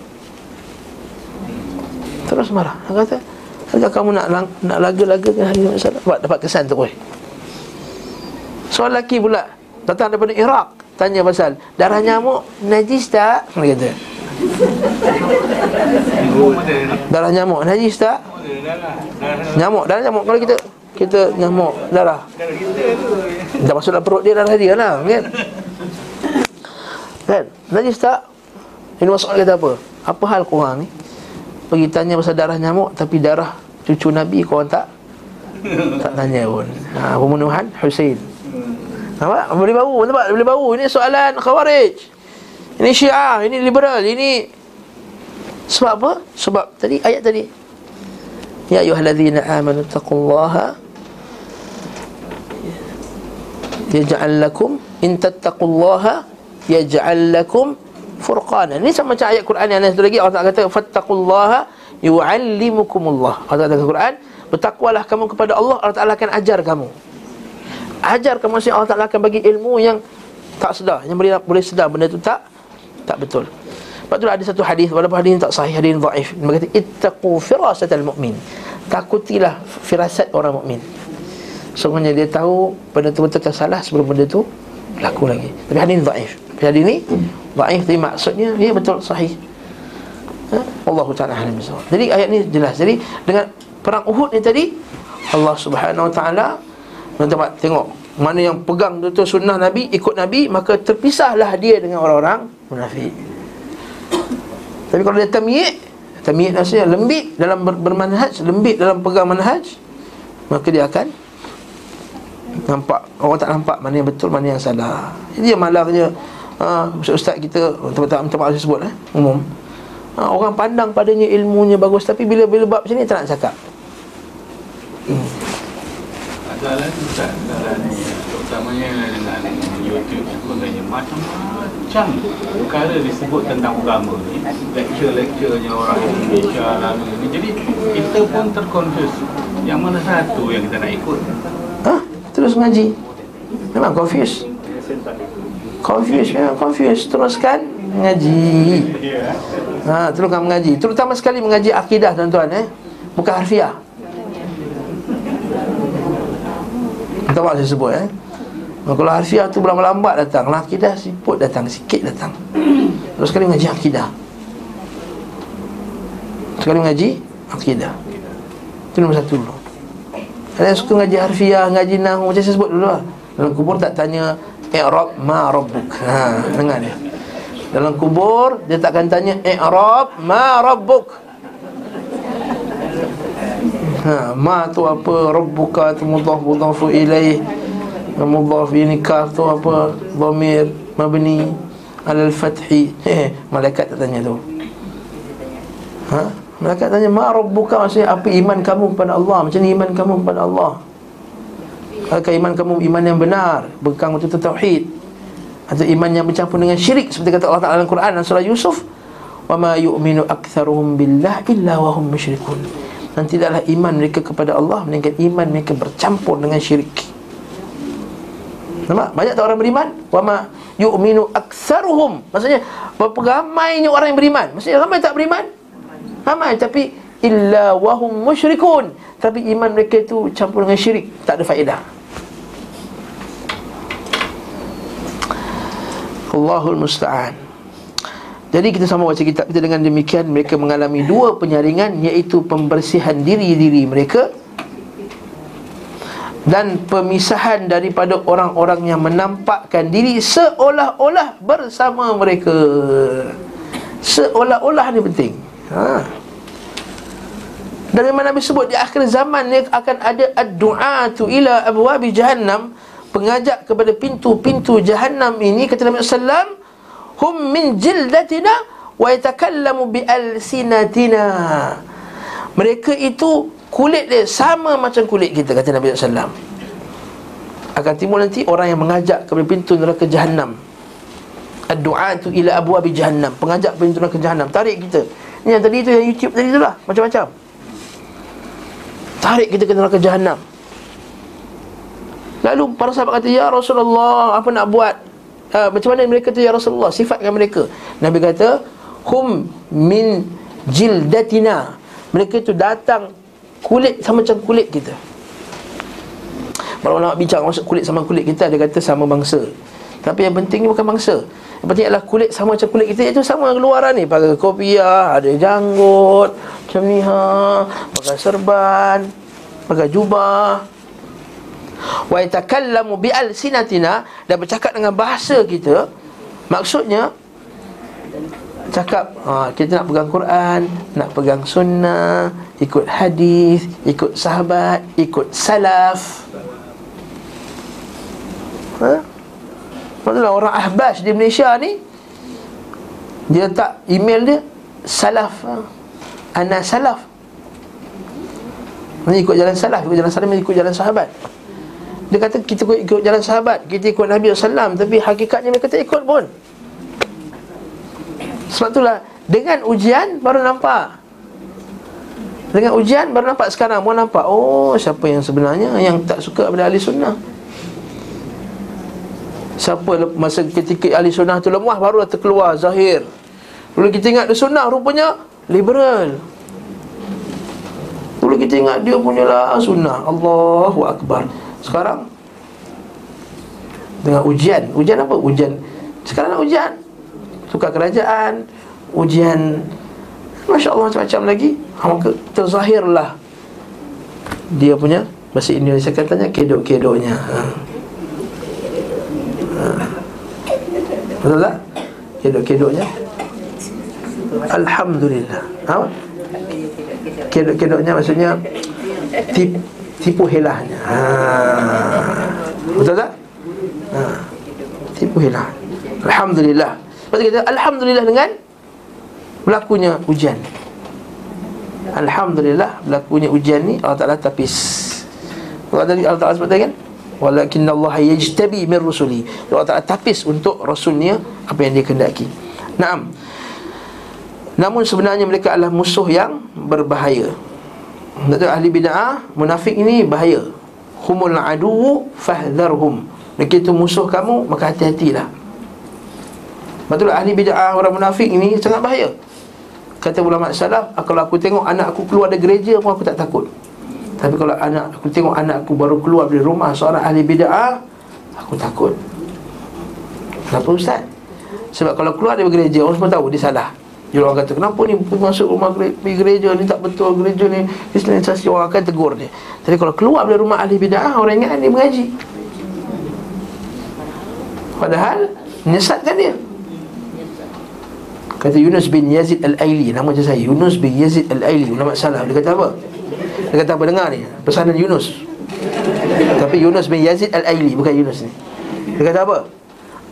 Terus marah Dia kata Adakah kamu nak lang, nak laga-laga ke hari Nabi Dapat, dapat kesan tu. Soal lelaki pula Datang daripada Iraq Tanya pasal Darah nyamuk najis tak? Dia kata Darah nyamuk najis tak? Nyamuk Darah nyamuk Kalau kita Kita nyamuk Darah Dah masuk dalam perut dia Darah dia lah Kan? Kan? Najis tak? Ini masalah kata apa? Apa hal korang ni? pergi tanya pasal darah nyamuk tapi darah cucu Nabi kau tak tak tanya pun. Ha, pembunuhan Husain. Nampak? Boleh bau, nampak? Boleh bau. Ini soalan Khawarij. Ini Syiah, ini liberal, ini sebab apa? Sebab tadi ayat tadi. Ya ayyuhallazina amanu taqullaha yaj'al lakum in tattaqullaha yaj'al lakum furqana. Ini sama macam ayat Quran yang satu lagi Allah kata fattaqullaha yu'allimukumullah. Allah kata Quran, bertakwalah kamu kepada Allah, Allah Taala akan ajar kamu. Ajar kamu maksudnya Allah Taala akan bagi ilmu yang tak sedar, yang boleh boleh sedar benda itu tak tak betul. Sebab tu ada satu hadis walaupun hadis tak sahih, hadis dhaif. Dia kata ittaqu firasatal mu'min. Takutilah firasat orang mukmin. Sebenarnya dia tahu benda tu betul atau salah sebelum benda tu berlaku lagi. Tapi hadis dhaif. Hadis ni Dhaif tapi maksudnya dia betul sahih. Ha? Allah Taala alim Jadi ayat ni jelas. Jadi dengan perang Uhud ni tadi Allah Subhanahu Wa Taala tuan tengok mana yang pegang tu sunnah Nabi ikut Nabi maka terpisahlah dia dengan orang-orang munafik. Tapi kalau dia tamyiz tamyiz maksudnya lembik dalam ber- bermanhaj, lembik dalam pegang manhaj maka dia akan nampak orang tak nampak mana yang betul mana yang salah. Jadi dia malangnya ha, Ustaz kita Tempat-tempat tempat saya sebut eh, Umum. Ha, Orang pandang padanya ilmunya bagus Tapi bila-bila bab macam ni tak nak cakap. Hmm. Adalah Ustaz? Adalah ni Terutamanya dengan YouTube dan sebagainya. Macam-macam Perkara disebut tentang agama ni Lecture-lecturenya orang Indonesia lalu ni. Jadi kita pun terkonfus. Yang mana satu yang kita nak ikut? Ha? Terus mengaji Memang confused Confused ya, confused Teruskan mengaji. Ha, Teruskan mengaji. Terutama sekali mengaji akidah tuan-tuan eh. Bukan harfiah. Apa saya sebut eh. Kalau harfiah tu berlambat datang Lah akidah siput datang Sikit datang. Terus sekali mengaji akidah. Sekali mengaji akidah. Itu nombor satu. Dulu Ada yang suka mengaji harfiah Mengaji nahu Macam saya sebut dulu lah. Dalam kubur tak tanya i'rab ma rabbuk. Ha, dengar dia. Dalam kubur dia takkan tanya i'rab ma rabbuk. Ha, ma tu apa rabbuka tu mudhaf mudhafu ilaih. Mudhaf ini kaf tu apa dhamir mabni ala al-fathi. Eh, malaikat tak tanya tu. Ha? Malaikat tanya ma rabbuka maksudnya apa iman kamu kepada Allah? Macam ni iman kamu kepada Allah? Adakah iman kamu iman yang benar Bekang betul tauhid Atau iman yang bercampur dengan syirik Seperti kata Allah Ta'ala dalam Quran dan surah Yusuf Wa ma yu'minu aktharuhum billah illa wa hum musyrikun Dan tidaklah iman mereka kepada Allah Melainkan iman mereka bercampur dengan syirik Nampak? Banyak tak orang beriman? Wa ma yu'minu aktharuhum Maksudnya Berapa ramainya orang yang beriman Maksudnya ramai tak beriman? Ramai tapi Illa wahum musyrikun. Tapi iman mereka itu campur dengan syirik. Tak ada faedah. Allahul Musta'an. Jadi kita sama baca kitab kita dengan demikian Mereka mengalami dua penyaringan Iaitu pembersihan diri-diri mereka Dan pemisahan daripada orang-orang yang menampakkan diri Seolah-olah bersama mereka. Seolah-olah ni penting. Haa dan memang Nabi sebut di akhir zaman ni akan ada ad-du'atu ila abwabi jahannam. Pengajak kepada pintu-pintu jahannam ini kata Nabi sallam hum min jildatina wa yatakallamu bi alsinatina. Mereka itu kulit dia sama macam kulit kita kata Nabi SAW akan timbul nanti orang yang mengajak ke pintu neraka jahanam Ad-du'a tu ila abwabi jahannam. Pengajak pintu neraka jahanam Tarik kita. Ni yang tadi tu yang YouTube tadi tu lah. Macam-macam Tarik kita ke neraka jahanam Lalu para sahabat kata Ya Rasulullah Apa nak buat? Uh, Macam mana mereka tu Ya Rasulullah? Sifatkan mereka. Nabi kata Hum min jildatina. Mereka tu datang Kulit sama macam kulit kita. Kalau nak bincang maksud kulit sama kulit kita Dia kata sama bangsa. Tapi yang penting ni bukan bangsa. Yang penting adalah kulit sama macam kulit kita Itu sama keluaran ni. Pakai kopiah Ada janggut Macam ni ha Pakai serban Pakai jubah Wa yatakallamu bi'alsinatina Dan bercakap dengan bahasa kita Maksudnya Cakap ha, Kita nak pegang Quran Nak pegang sunnah Ikut hadis Ikut sahabat Ikut salaf ha? Maksudnya orang ahbas di Malaysia ni Dia letak email dia Salaf ha? Ana salaf. Ini ikut jalan salaf Ikut jalan salaf ikut jalan sahabat. Dia kata kita ikut, jalan sahabat Kita ikut Nabi SAW Tapi hakikatnya mereka tak ikut pun. Sebab itulah Dengan ujian baru nampak. Dengan ujian baru nampak sekarang Baru nampak Oh siapa yang sebenarnya Yang tak suka pada ahli sunnah? Siapa masa ketika ahli sunnah tu lemah Baru dah terkeluar zahir. Dulu kita ingat dia sunnah rupanya Liberal. Dulu kita ingat dia punya lah sunnah. Allahu Akbar. Sekarang Dengan ujian. Ujian apa? Ujian. Sekarang nak ujian. Tukar kerajaan. Ujian Masya Allah macam-macam lagi. Ha, Maka terzahirlah. Dia punya Bahasa Indonesia katanya Kedok-kedoknya. Ha. Betul tak? Kedok-kedoknya Alhamdulillah. Apa? Kedok-kedoknya maksudnya tip, Tipu helahnya. Ha. Betul tak? Ha. Tipu helah. Alhamdulillah. Lepas kita Alhamdulillah dengan Berlakunya ujian. Alhamdulillah Berlakunya ujian ni Allah Ta'ala tapis Allah Ta'ala sebut tadi kan? Walakin Allah yajtabi min rusuli. Allah Ta'ala tapis untuk rasulnya Apa yang dia kendaki Naam Namun sebenarnya mereka adalah musuh yang berbahaya Maksudnya ahli bid'ah Munafik ini bahaya Humul adu fahdharhum Mereka itu musuh kamu Maka hati-hatilah Betul ahli bid'ah orang munafik ini Sangat bahaya Kata ulama salaf Kalau aku tengok anak aku keluar dari gereja pun aku tak takut tapi kalau anak aku tengok anak aku baru keluar dari rumah seorang ahli bid'ah, aku takut. Kenapa ustaz? Sebab kalau keluar dari gereja orang semua tahu dia salah. Jadi orang kata kenapa ni masuk rumah gereja ni tak betul gereja ni islamisasi orang akan tegur dia. Tapi kalau keluar dari rumah ahli bid'ah orang ingat dia mengaji. Padahal menyesatkan dia. Kata Yunus bin Yazid Al-Aili Nama je saya Yunus bin Yazid Al-Aili Ulama salah Dia kata apa? Dia kata apa dengar ni Pesanan Yunus Tapi Yunus bin Yazid Al-Aili Bukan Yunus ni Dia kata apa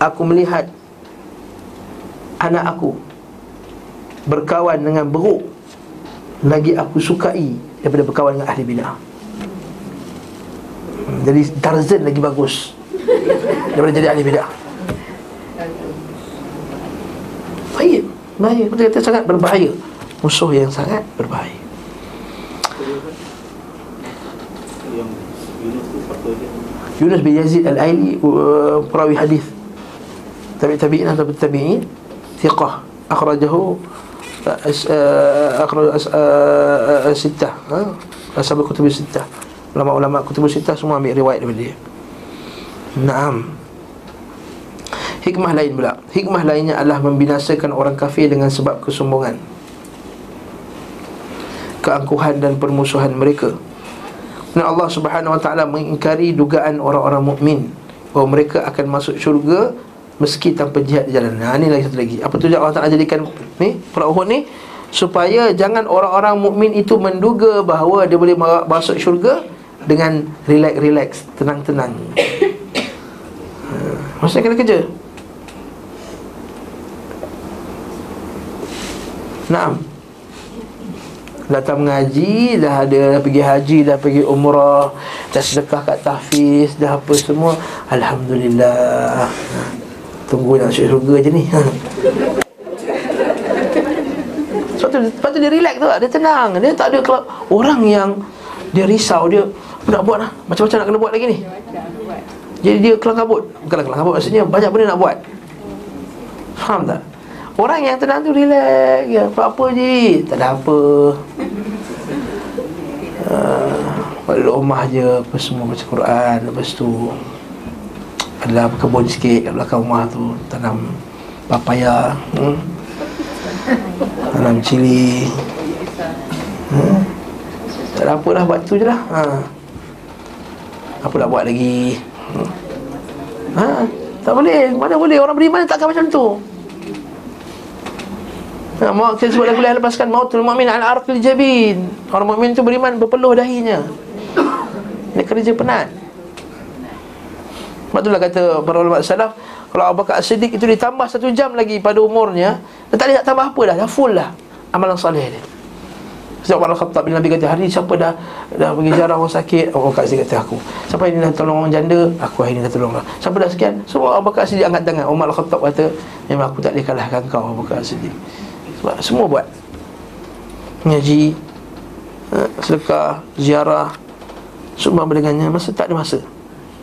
Aku melihat Anak aku Berkawan dengan beruk Lagi aku sukai Daripada berkawan dengan ahli bina Jadi Tarzan lagi bagus Daripada jadi ahli bina Baik Bahaya. Kita kata sangat berbahaya. Musuh yang sangat berbahaya. Yunus bin Yazid Al-Aili uh, perawi hadis. Tabi tabi'in atau tabi'in. Thiqah. Akhrajahu akhraj sittah ha ashabul kutub sittah ulama-ulama kutub sittah semua ambil riwayat daripada dia Naam Hikmah lain pula Hikmah lainnya adalah membinasakan orang kafir dengan sebab kesombongan Keangkuhan dan permusuhan mereka dan Allah Subhanahu Wa Taala mengingkari dugaan orang-orang mukmin bahawa mereka akan masuk syurga meski tanpa jihad di jalan. Nah, ini lagi satu lagi. Apa tujuan Allah Taala jadikan ni perang Uhud ni supaya jangan orang-orang mukmin itu menduga bahawa dia boleh masuk syurga dengan relax-relax, tenang-tenang. Maksudnya kena kerja. Naam. Datang mengaji Dah ada dah pergi haji Dah pergi umrah Dah sedekah kat tahfiz Dah apa semua Alhamdulillah Tunggu nak syurga je ni tu, lepas tu dia relax tu Dia tenang. Dia tak ada kalau Orang yang Dia risau Dia nak buat lah. Macam-macam nak kena buat lagi ni. Jadi dia kelang kabut. Bukanlah kelang kabut Maksudnya banyak benda nak buat. Faham tak? Orang yang tenang tu relax ya. Apa-apa je. Tak ada apa. Uh, Balik rumah je Apa semua baca Quran Lepas tu Adalah kebun sikit Kat belakang rumah tu Tanam Papaya. Hmm? Tanam cili hmm? Tak ada apa lah Buat tu je lah ha. Apa nak buat lagi hmm? ha? Tak boleh Mana boleh Orang beriman takkan macam tu Ha, mau kita sebut lagu lepaskan mautul mu'min ala arqil jabin. Orang mukmin tu beriman berpeluh dahinya. Ini kerja penat. Sebab itulah kata para ulama salaf Kalau Abu Bakar Siddiq itu ditambah satu jam lagi pada umurnya Dia tak nak tambah apa dah, dah full lah Amalan salih dia. Sebab Umar Khattab bin Nabi kata Hari siapa dah dah pergi jarah orang sakit? Abu Bakar Siddiq kata aku. Siapa ini dah tolong orang janda? Aku ini dah tolong lah. Siapa dah sekian? Semua Abu Bakar Siddiq angkat tangan. Umar Khattab kata Memang aku tak boleh kalahkan kau Abu Bakar Siddiq sebab semua buat. Ngaji eh, Sedekah Ziarah Semua berdengannya. Masa tak ada masa.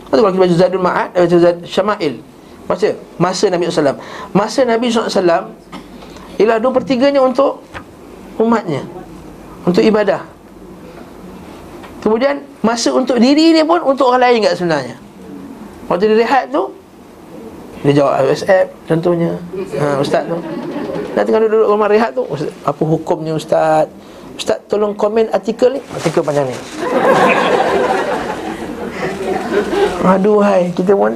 Lepas kalau kita baca Zadul Ma'ad Baca Zad Syama'il Baca Masa Nabi SAW Masa Nabi SAW Ialah dua pertiganya untuk Umatnya Untuk ibadah. Kemudian Masa untuk diri dia pun Untuk orang lain kat sebenarnya. Waktu dia rehat tu Dia jawab WhatsApp Contohnya. Ha, Ustaz tu. Dah tengah duduk rumah rehat tu Ustaz, Apa hukumnya Ustaz? Ustaz tolong komen artikel ni. Artikel panjang ni. Aduh hai Kita pun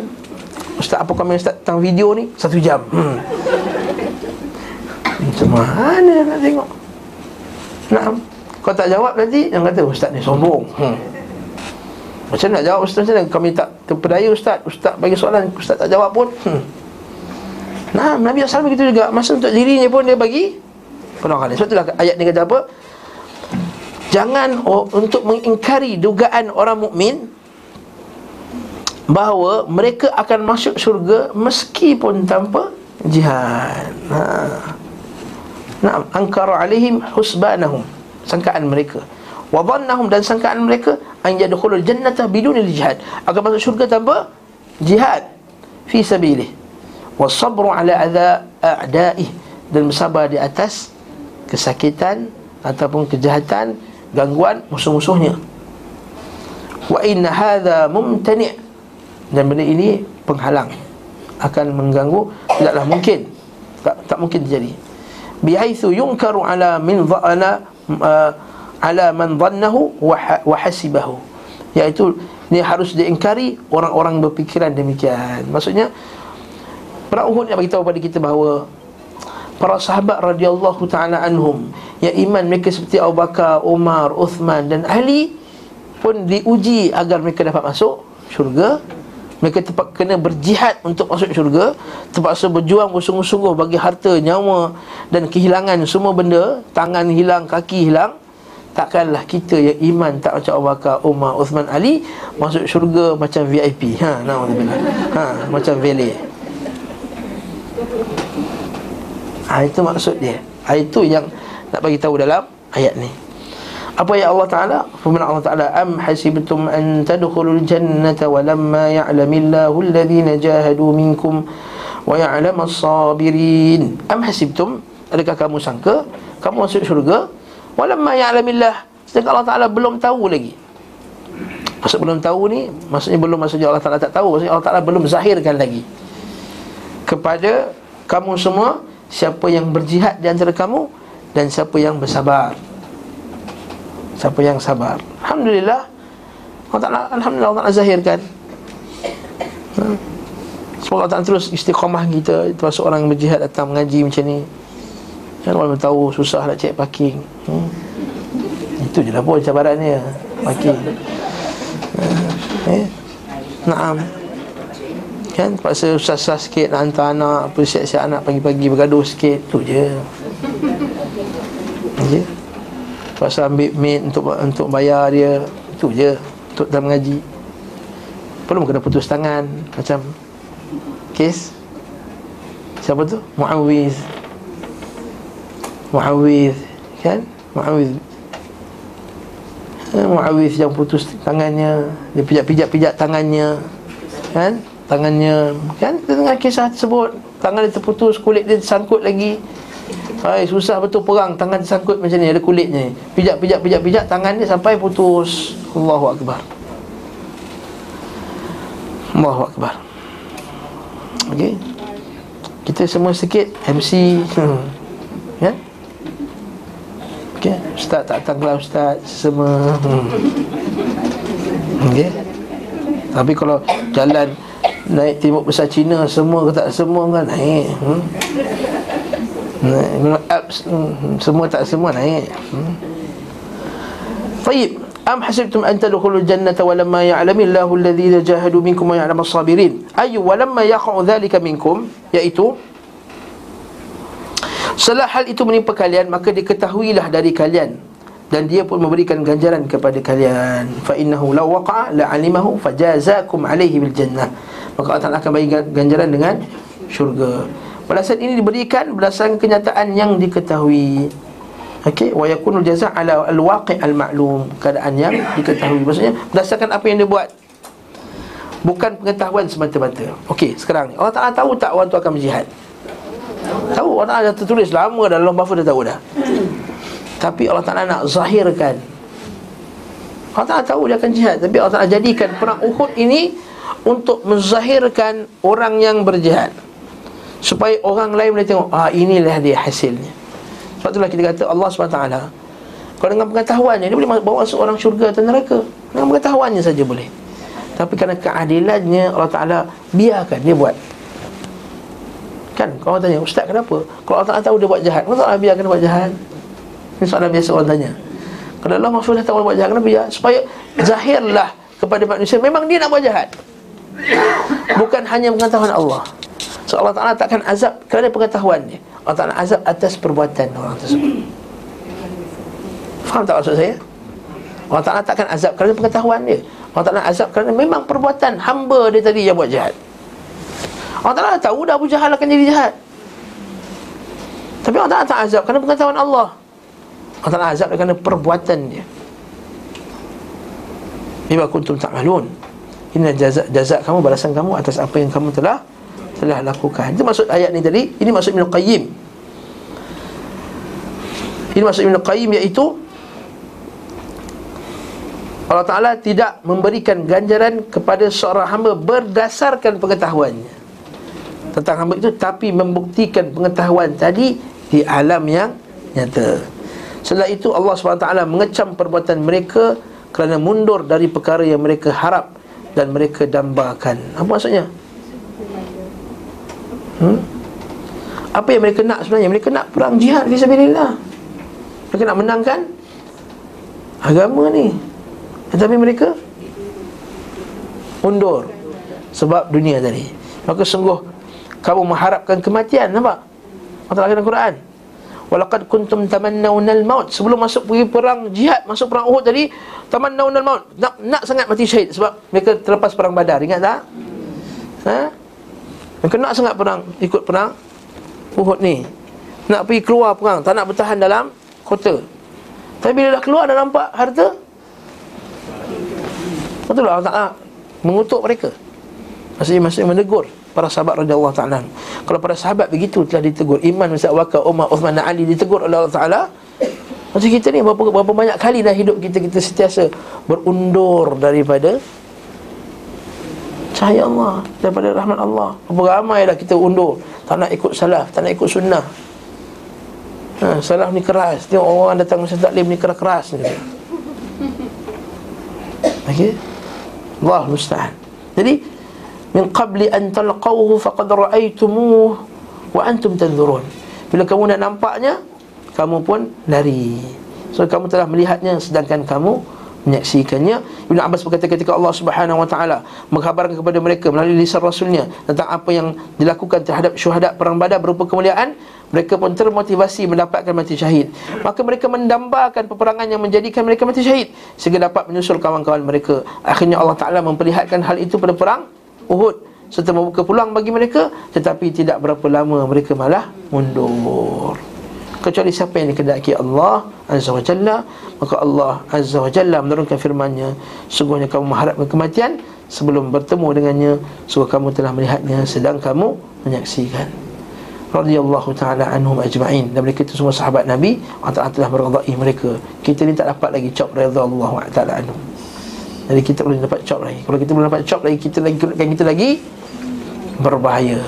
Ustaz apa komen Ustaz tentang video ni? Satu jam. Hmm. Macam mana nak tengok? Nak Kau tak jawab nanti Yang kata Ustaz ni sombong. Hmm. Macam nak jawab Ustaz? Macam mana? Kami tak terpedaya Ustaz? Ustaz bagi soalan Ustaz tak jawab pun. Hmm. Nah, Nabi SAW begitu juga. Masa untuk dirinya pun dia bagi Penolongan Sebab itulah ayat ni kata apa? Jangan oh, untuk mengingkari dugaan orang mukmin bahawa mereka akan masuk syurga meskipun tanpa jihad. Ha. Naam, angkara alaihim husbanahum. Sangkaan mereka. Wa dhannahum dan sangkaan mereka an yadkhulul jannata bidun jihad. Akan masuk syurga tanpa jihad fi sabilih. Wa sabru ala adha a'daih dan bersabar di atas kesakitan ataupun kejahatan gangguan musuh-musuhnya wa inna hadha mumtani' dan benda ini penghalang. Akan mengganggu tidaklah mungkin. Tak, tak mungkin terjadi. Bihaitsu yunkaru ala min dhana uh, ala man dhannahu wa hasibahu. Iaitu ini harus diingkari orang-orang berfikiran demikian. Maksudnya perang Uhud yang bagi tahu pada kita bahawa para sahabat radhiyallahu taala anhum yang iman mereka seperti Abu Bakar, Umar, Uthman dan Ali pun diuji agar mereka dapat masuk syurga mereka terpaksa kena berjihad untuk masuk syurga terpaksa berjuang bersungguh-sungguh bagi harta, nyawa dan kehilangan semua benda. Tangan hilang, kaki hilang. Takkanlah kita yang iman tak macam Abu Bakar, Umar, Uthman, Ali masuk syurga macam VIP ha, nah, ha macam valet. Ha, Itu maksud dia. Ha, Itu yang nak bagi tahu dalam ayat ni apa ya Allah Ta'ala? Firman Allah Ta'ala Am hasibtum an tadkhulul jannata Walamma ya'lamillahu alladhina jahadu minkum Wa ya'lam as-sabirin. Am hasibtum? Adakah kamu sangka? Kamu masuk syurga? Walamma ya'lamillah. Sedangkan Allah Ta'ala belum tahu lagi. Maksud belum tahu ni Maksudnya belum maksudnya Allah Ta'ala tak tahu. Maksudnya Allah Ta'ala belum zahirkan lagi. Kepada kamu semua siapa yang berjihad di antara kamu dan siapa yang bersabar. Siapa yang sabar. Alhamdulillah. Allah Ta'ala, Alhamdulillah Allah Ta'ala zahirkan. Ha? Semoga Allah Ta'ala terus istiqamah kita Termasuk orang yang berjihad datang mengaji macam ni Kan orang tahu susah nak cek parking hmm? Itu je lah pun cabarannya Parking ha? Eh? Naam Kan terpaksa susah-susah sikit nak hantar anak Apa siap-siap anak pagi-pagi bergaduh sikit Tu je Okay Terpaksa ambil maid untuk untuk bayar dia Itu je Untuk dalam mengaji Belum kena putus tangan Macam Kes Siapa tu? Muawiz Muawiz Kan? Muawiz eh, Muawiz yang putus tangannya Dia pijak-pijak-pijak tangannya Kan? Tangannya Kan? Dia dengar kisah tersebut Tangan dia terputus Kulit dia sangkut lagi Hai, susah betul perang. Tangan sangkut macam ni Ada kulitnya. Pijak, pijak, pijak, pijak. Tangan dia sampai putus. Allahu Akbar. Allahu Akbar. Okey. Kita semua sikit MC Ya? Okey. Ustaz tak datang kelas Ustaz Semua. Hmm. Okey. Tapi kalau jalan Naik timur besar Cina Semua ke tak semua kan Naik. Hmm. Naik apps hmm, Semua tak semua naik. Hmm. Taib Am hasibtum an tadkhulul jannata walamma ya'lamu Allahu alladhina jahadu minkum wa ya'lamu as-sabirin. Ayu walamma yaqa'u dhalika minkum? Yaitu Setelah hal itu menimpa kalian maka diketahuilah dari kalian. Dan dia pun memberikan ganjaran kepada kalian. Fa innahu law waqa'a la'alimahu fajazakum alayhi bil jannah. Maka Allah akan bagi ganjaran dengan syurga Balasan ini diberikan berdasarkan kenyataan yang diketahui. Okey, wa yakunu jazaa ala al-waqi' al-ma'lum, keadaan yang diketahui. Maksudnya berdasarkan apa yang dia buat. Bukan pengetahuan semata-mata. Okey, sekarang ni Allah Taala tahu tak orang tu akan berjihad? Tahu Allah Taala dah tertulis lama dalam bahasa dah tahu dah. Tapi Allah Taala nak zahirkan. Allah Taala tahu dia akan jihad, tapi Allah Taala jadikan perang Uhud ini untuk menzahirkan orang yang berjihad supaya orang lain boleh tengok ah inilah dia hasilnya. Sebab itulah kita kata Allah SWT kalau dengan pengetahuannya dia boleh bawa masuk orang syurga atau neraka. Dengan pengetahuannya saja boleh. Tapi kerana keadilannya Allah Ta'ala biarkan dia buat. Kan? Orang tanya ustaz kenapa? Kalau Allah Ta'ala tahu dia buat jahat Allah Ta'ala biarkan dia buat jahat. Ini soalan biasa orang tanya. Kalau Allah maksudnya tahu dia buat jahat kenapa biar supaya zahirlah kepada manusia memang dia nak buat jahat. Bukan hanya pengetahuan Allah So Allah Ta'ala takkan azab kerana pengetahuan dia Allah Ta'ala azab atas perbuatan orang tersebut. Faham tak maksud saya? Allah Ta'ala takkan azab kerana pengetahuan dia Allah Ta'ala azab kerana memang perbuatan hamba dia tadi yang buat jahat Allah Ta'ala tahu dah Abu Jahal akan jadi jahat Tapi Allah Ta'ala tak azab kerana pengetahuan Allah. Allah Ta'ala azab kerana perbuatan dia Bima kuntum ta'malun. Ini jazak, jazak kamu, balasan kamu atas apa yang kamu telah telah lakukan. Itu maksud ayat ni tadi. Ini maksud Ibn Qayyim. Ini maksud Ibn Qayyim iaitu Allah Ta'ala tidak memberikan ganjaran kepada seorang hamba berdasarkan pengetahuannya tentang hamba itu tapi membuktikan pengetahuan tadi di alam yang nyata. Setelah itu Allah SWT mengecam perbuatan mereka kerana mundur dari perkara yang mereka harap dan mereka dambakan. Apa maksudnya? Hmm? Apa yang mereka nak sebenarnya? Mereka nak perang jihad Fisabilillah Mereka nak menangkan Agama ni Tetapi mereka Undur Sebab dunia tadi Maka sungguh Kamu mengharapkan kematian Nampak? Allah dalam Quran Walaqad kuntum tamannawna al-maut Sebelum masuk pergi perang jihad Masuk perang Uhud tadi Tamannawna al-maut nak, nak sangat mati syahid Sebab mereka terlepas perang badar Ingat tak? Ha? Yang kena sangat perang Ikut perang Uhud ni. Nak pergi keluar perang Tak nak bertahan dalam kota. Tapi bila dah keluar dah nampak harta? Betul Allah Ta'ala Mengutuk mereka. Maksudnya maksudnya menegur Para sahabat Raja Allah Ta'ala. Kalau para sahabat begitu telah ditegur. Iman, Musa, Waka, Umar, Uthman Ali Ditegur oleh Allah Ta'ala. Macam kita ni berapa, berapa banyak kali dah hidup kita Kita sentiasa berundur daripada cahaya Allah daripada rahmat Allah. Berapa ramai dah kita undur. Tak nak ikut salaf tak nak ikut sunnah. Ha, salaf ni keras. Tengok orang datang masa taklim ni keras-keras ni. Okey? Allah musta'an. Jadi min qabli an talqawhu faqad ra'aytumuh wa antum tanzurun bila kamu nak nampaknya kamu pun lari. So kamu telah melihatnya sedangkan kamu menyaksikannya. Ibn Abbas berkata ketika Allah Subhanahu Wa Taala mengkhabarkan kepada mereka melalui lisan Rasulnya tentang apa yang dilakukan terhadap syuhada perang badar berupa kemuliaan Mereka pun termotivasi mendapatkan mati syahid. Maka mereka mendambakan peperangan yang menjadikan mereka mati syahid. Sehingga dapat menyusul kawan-kawan mereka. Akhirnya Allah Ta'ala memperlihatkan hal itu pada perang Uhud. Serta membuka peluang bagi mereka Tetapi tidak berapa lama mereka malah mundur Kecuali siapa yang dikendaki Allah Azza wa Jalla Maka Allah Azza wa Jalla menurunkan firmannya Sungguhnya kamu mengharapkan kematian Sebelum bertemu dengannya Sungguh kamu telah melihatnya Sedang kamu menyaksikan. Radhiyallahu taala anhum ajma'in. Dan mereka itu semua sahabat Nabi Allah telah meridai mereka. Kita ni tak dapat lagi cop radhiyallahu taala anhum. Jadi kita boleh dapat cop lagi. Kalau kita belum dapat cop lagi kita lagi kan kita lagi berbahaya.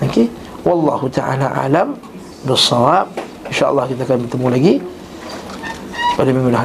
Okey? Wallahu taala alam bisawab insyaallah kita akan bertemu lagi. Pada minggu depan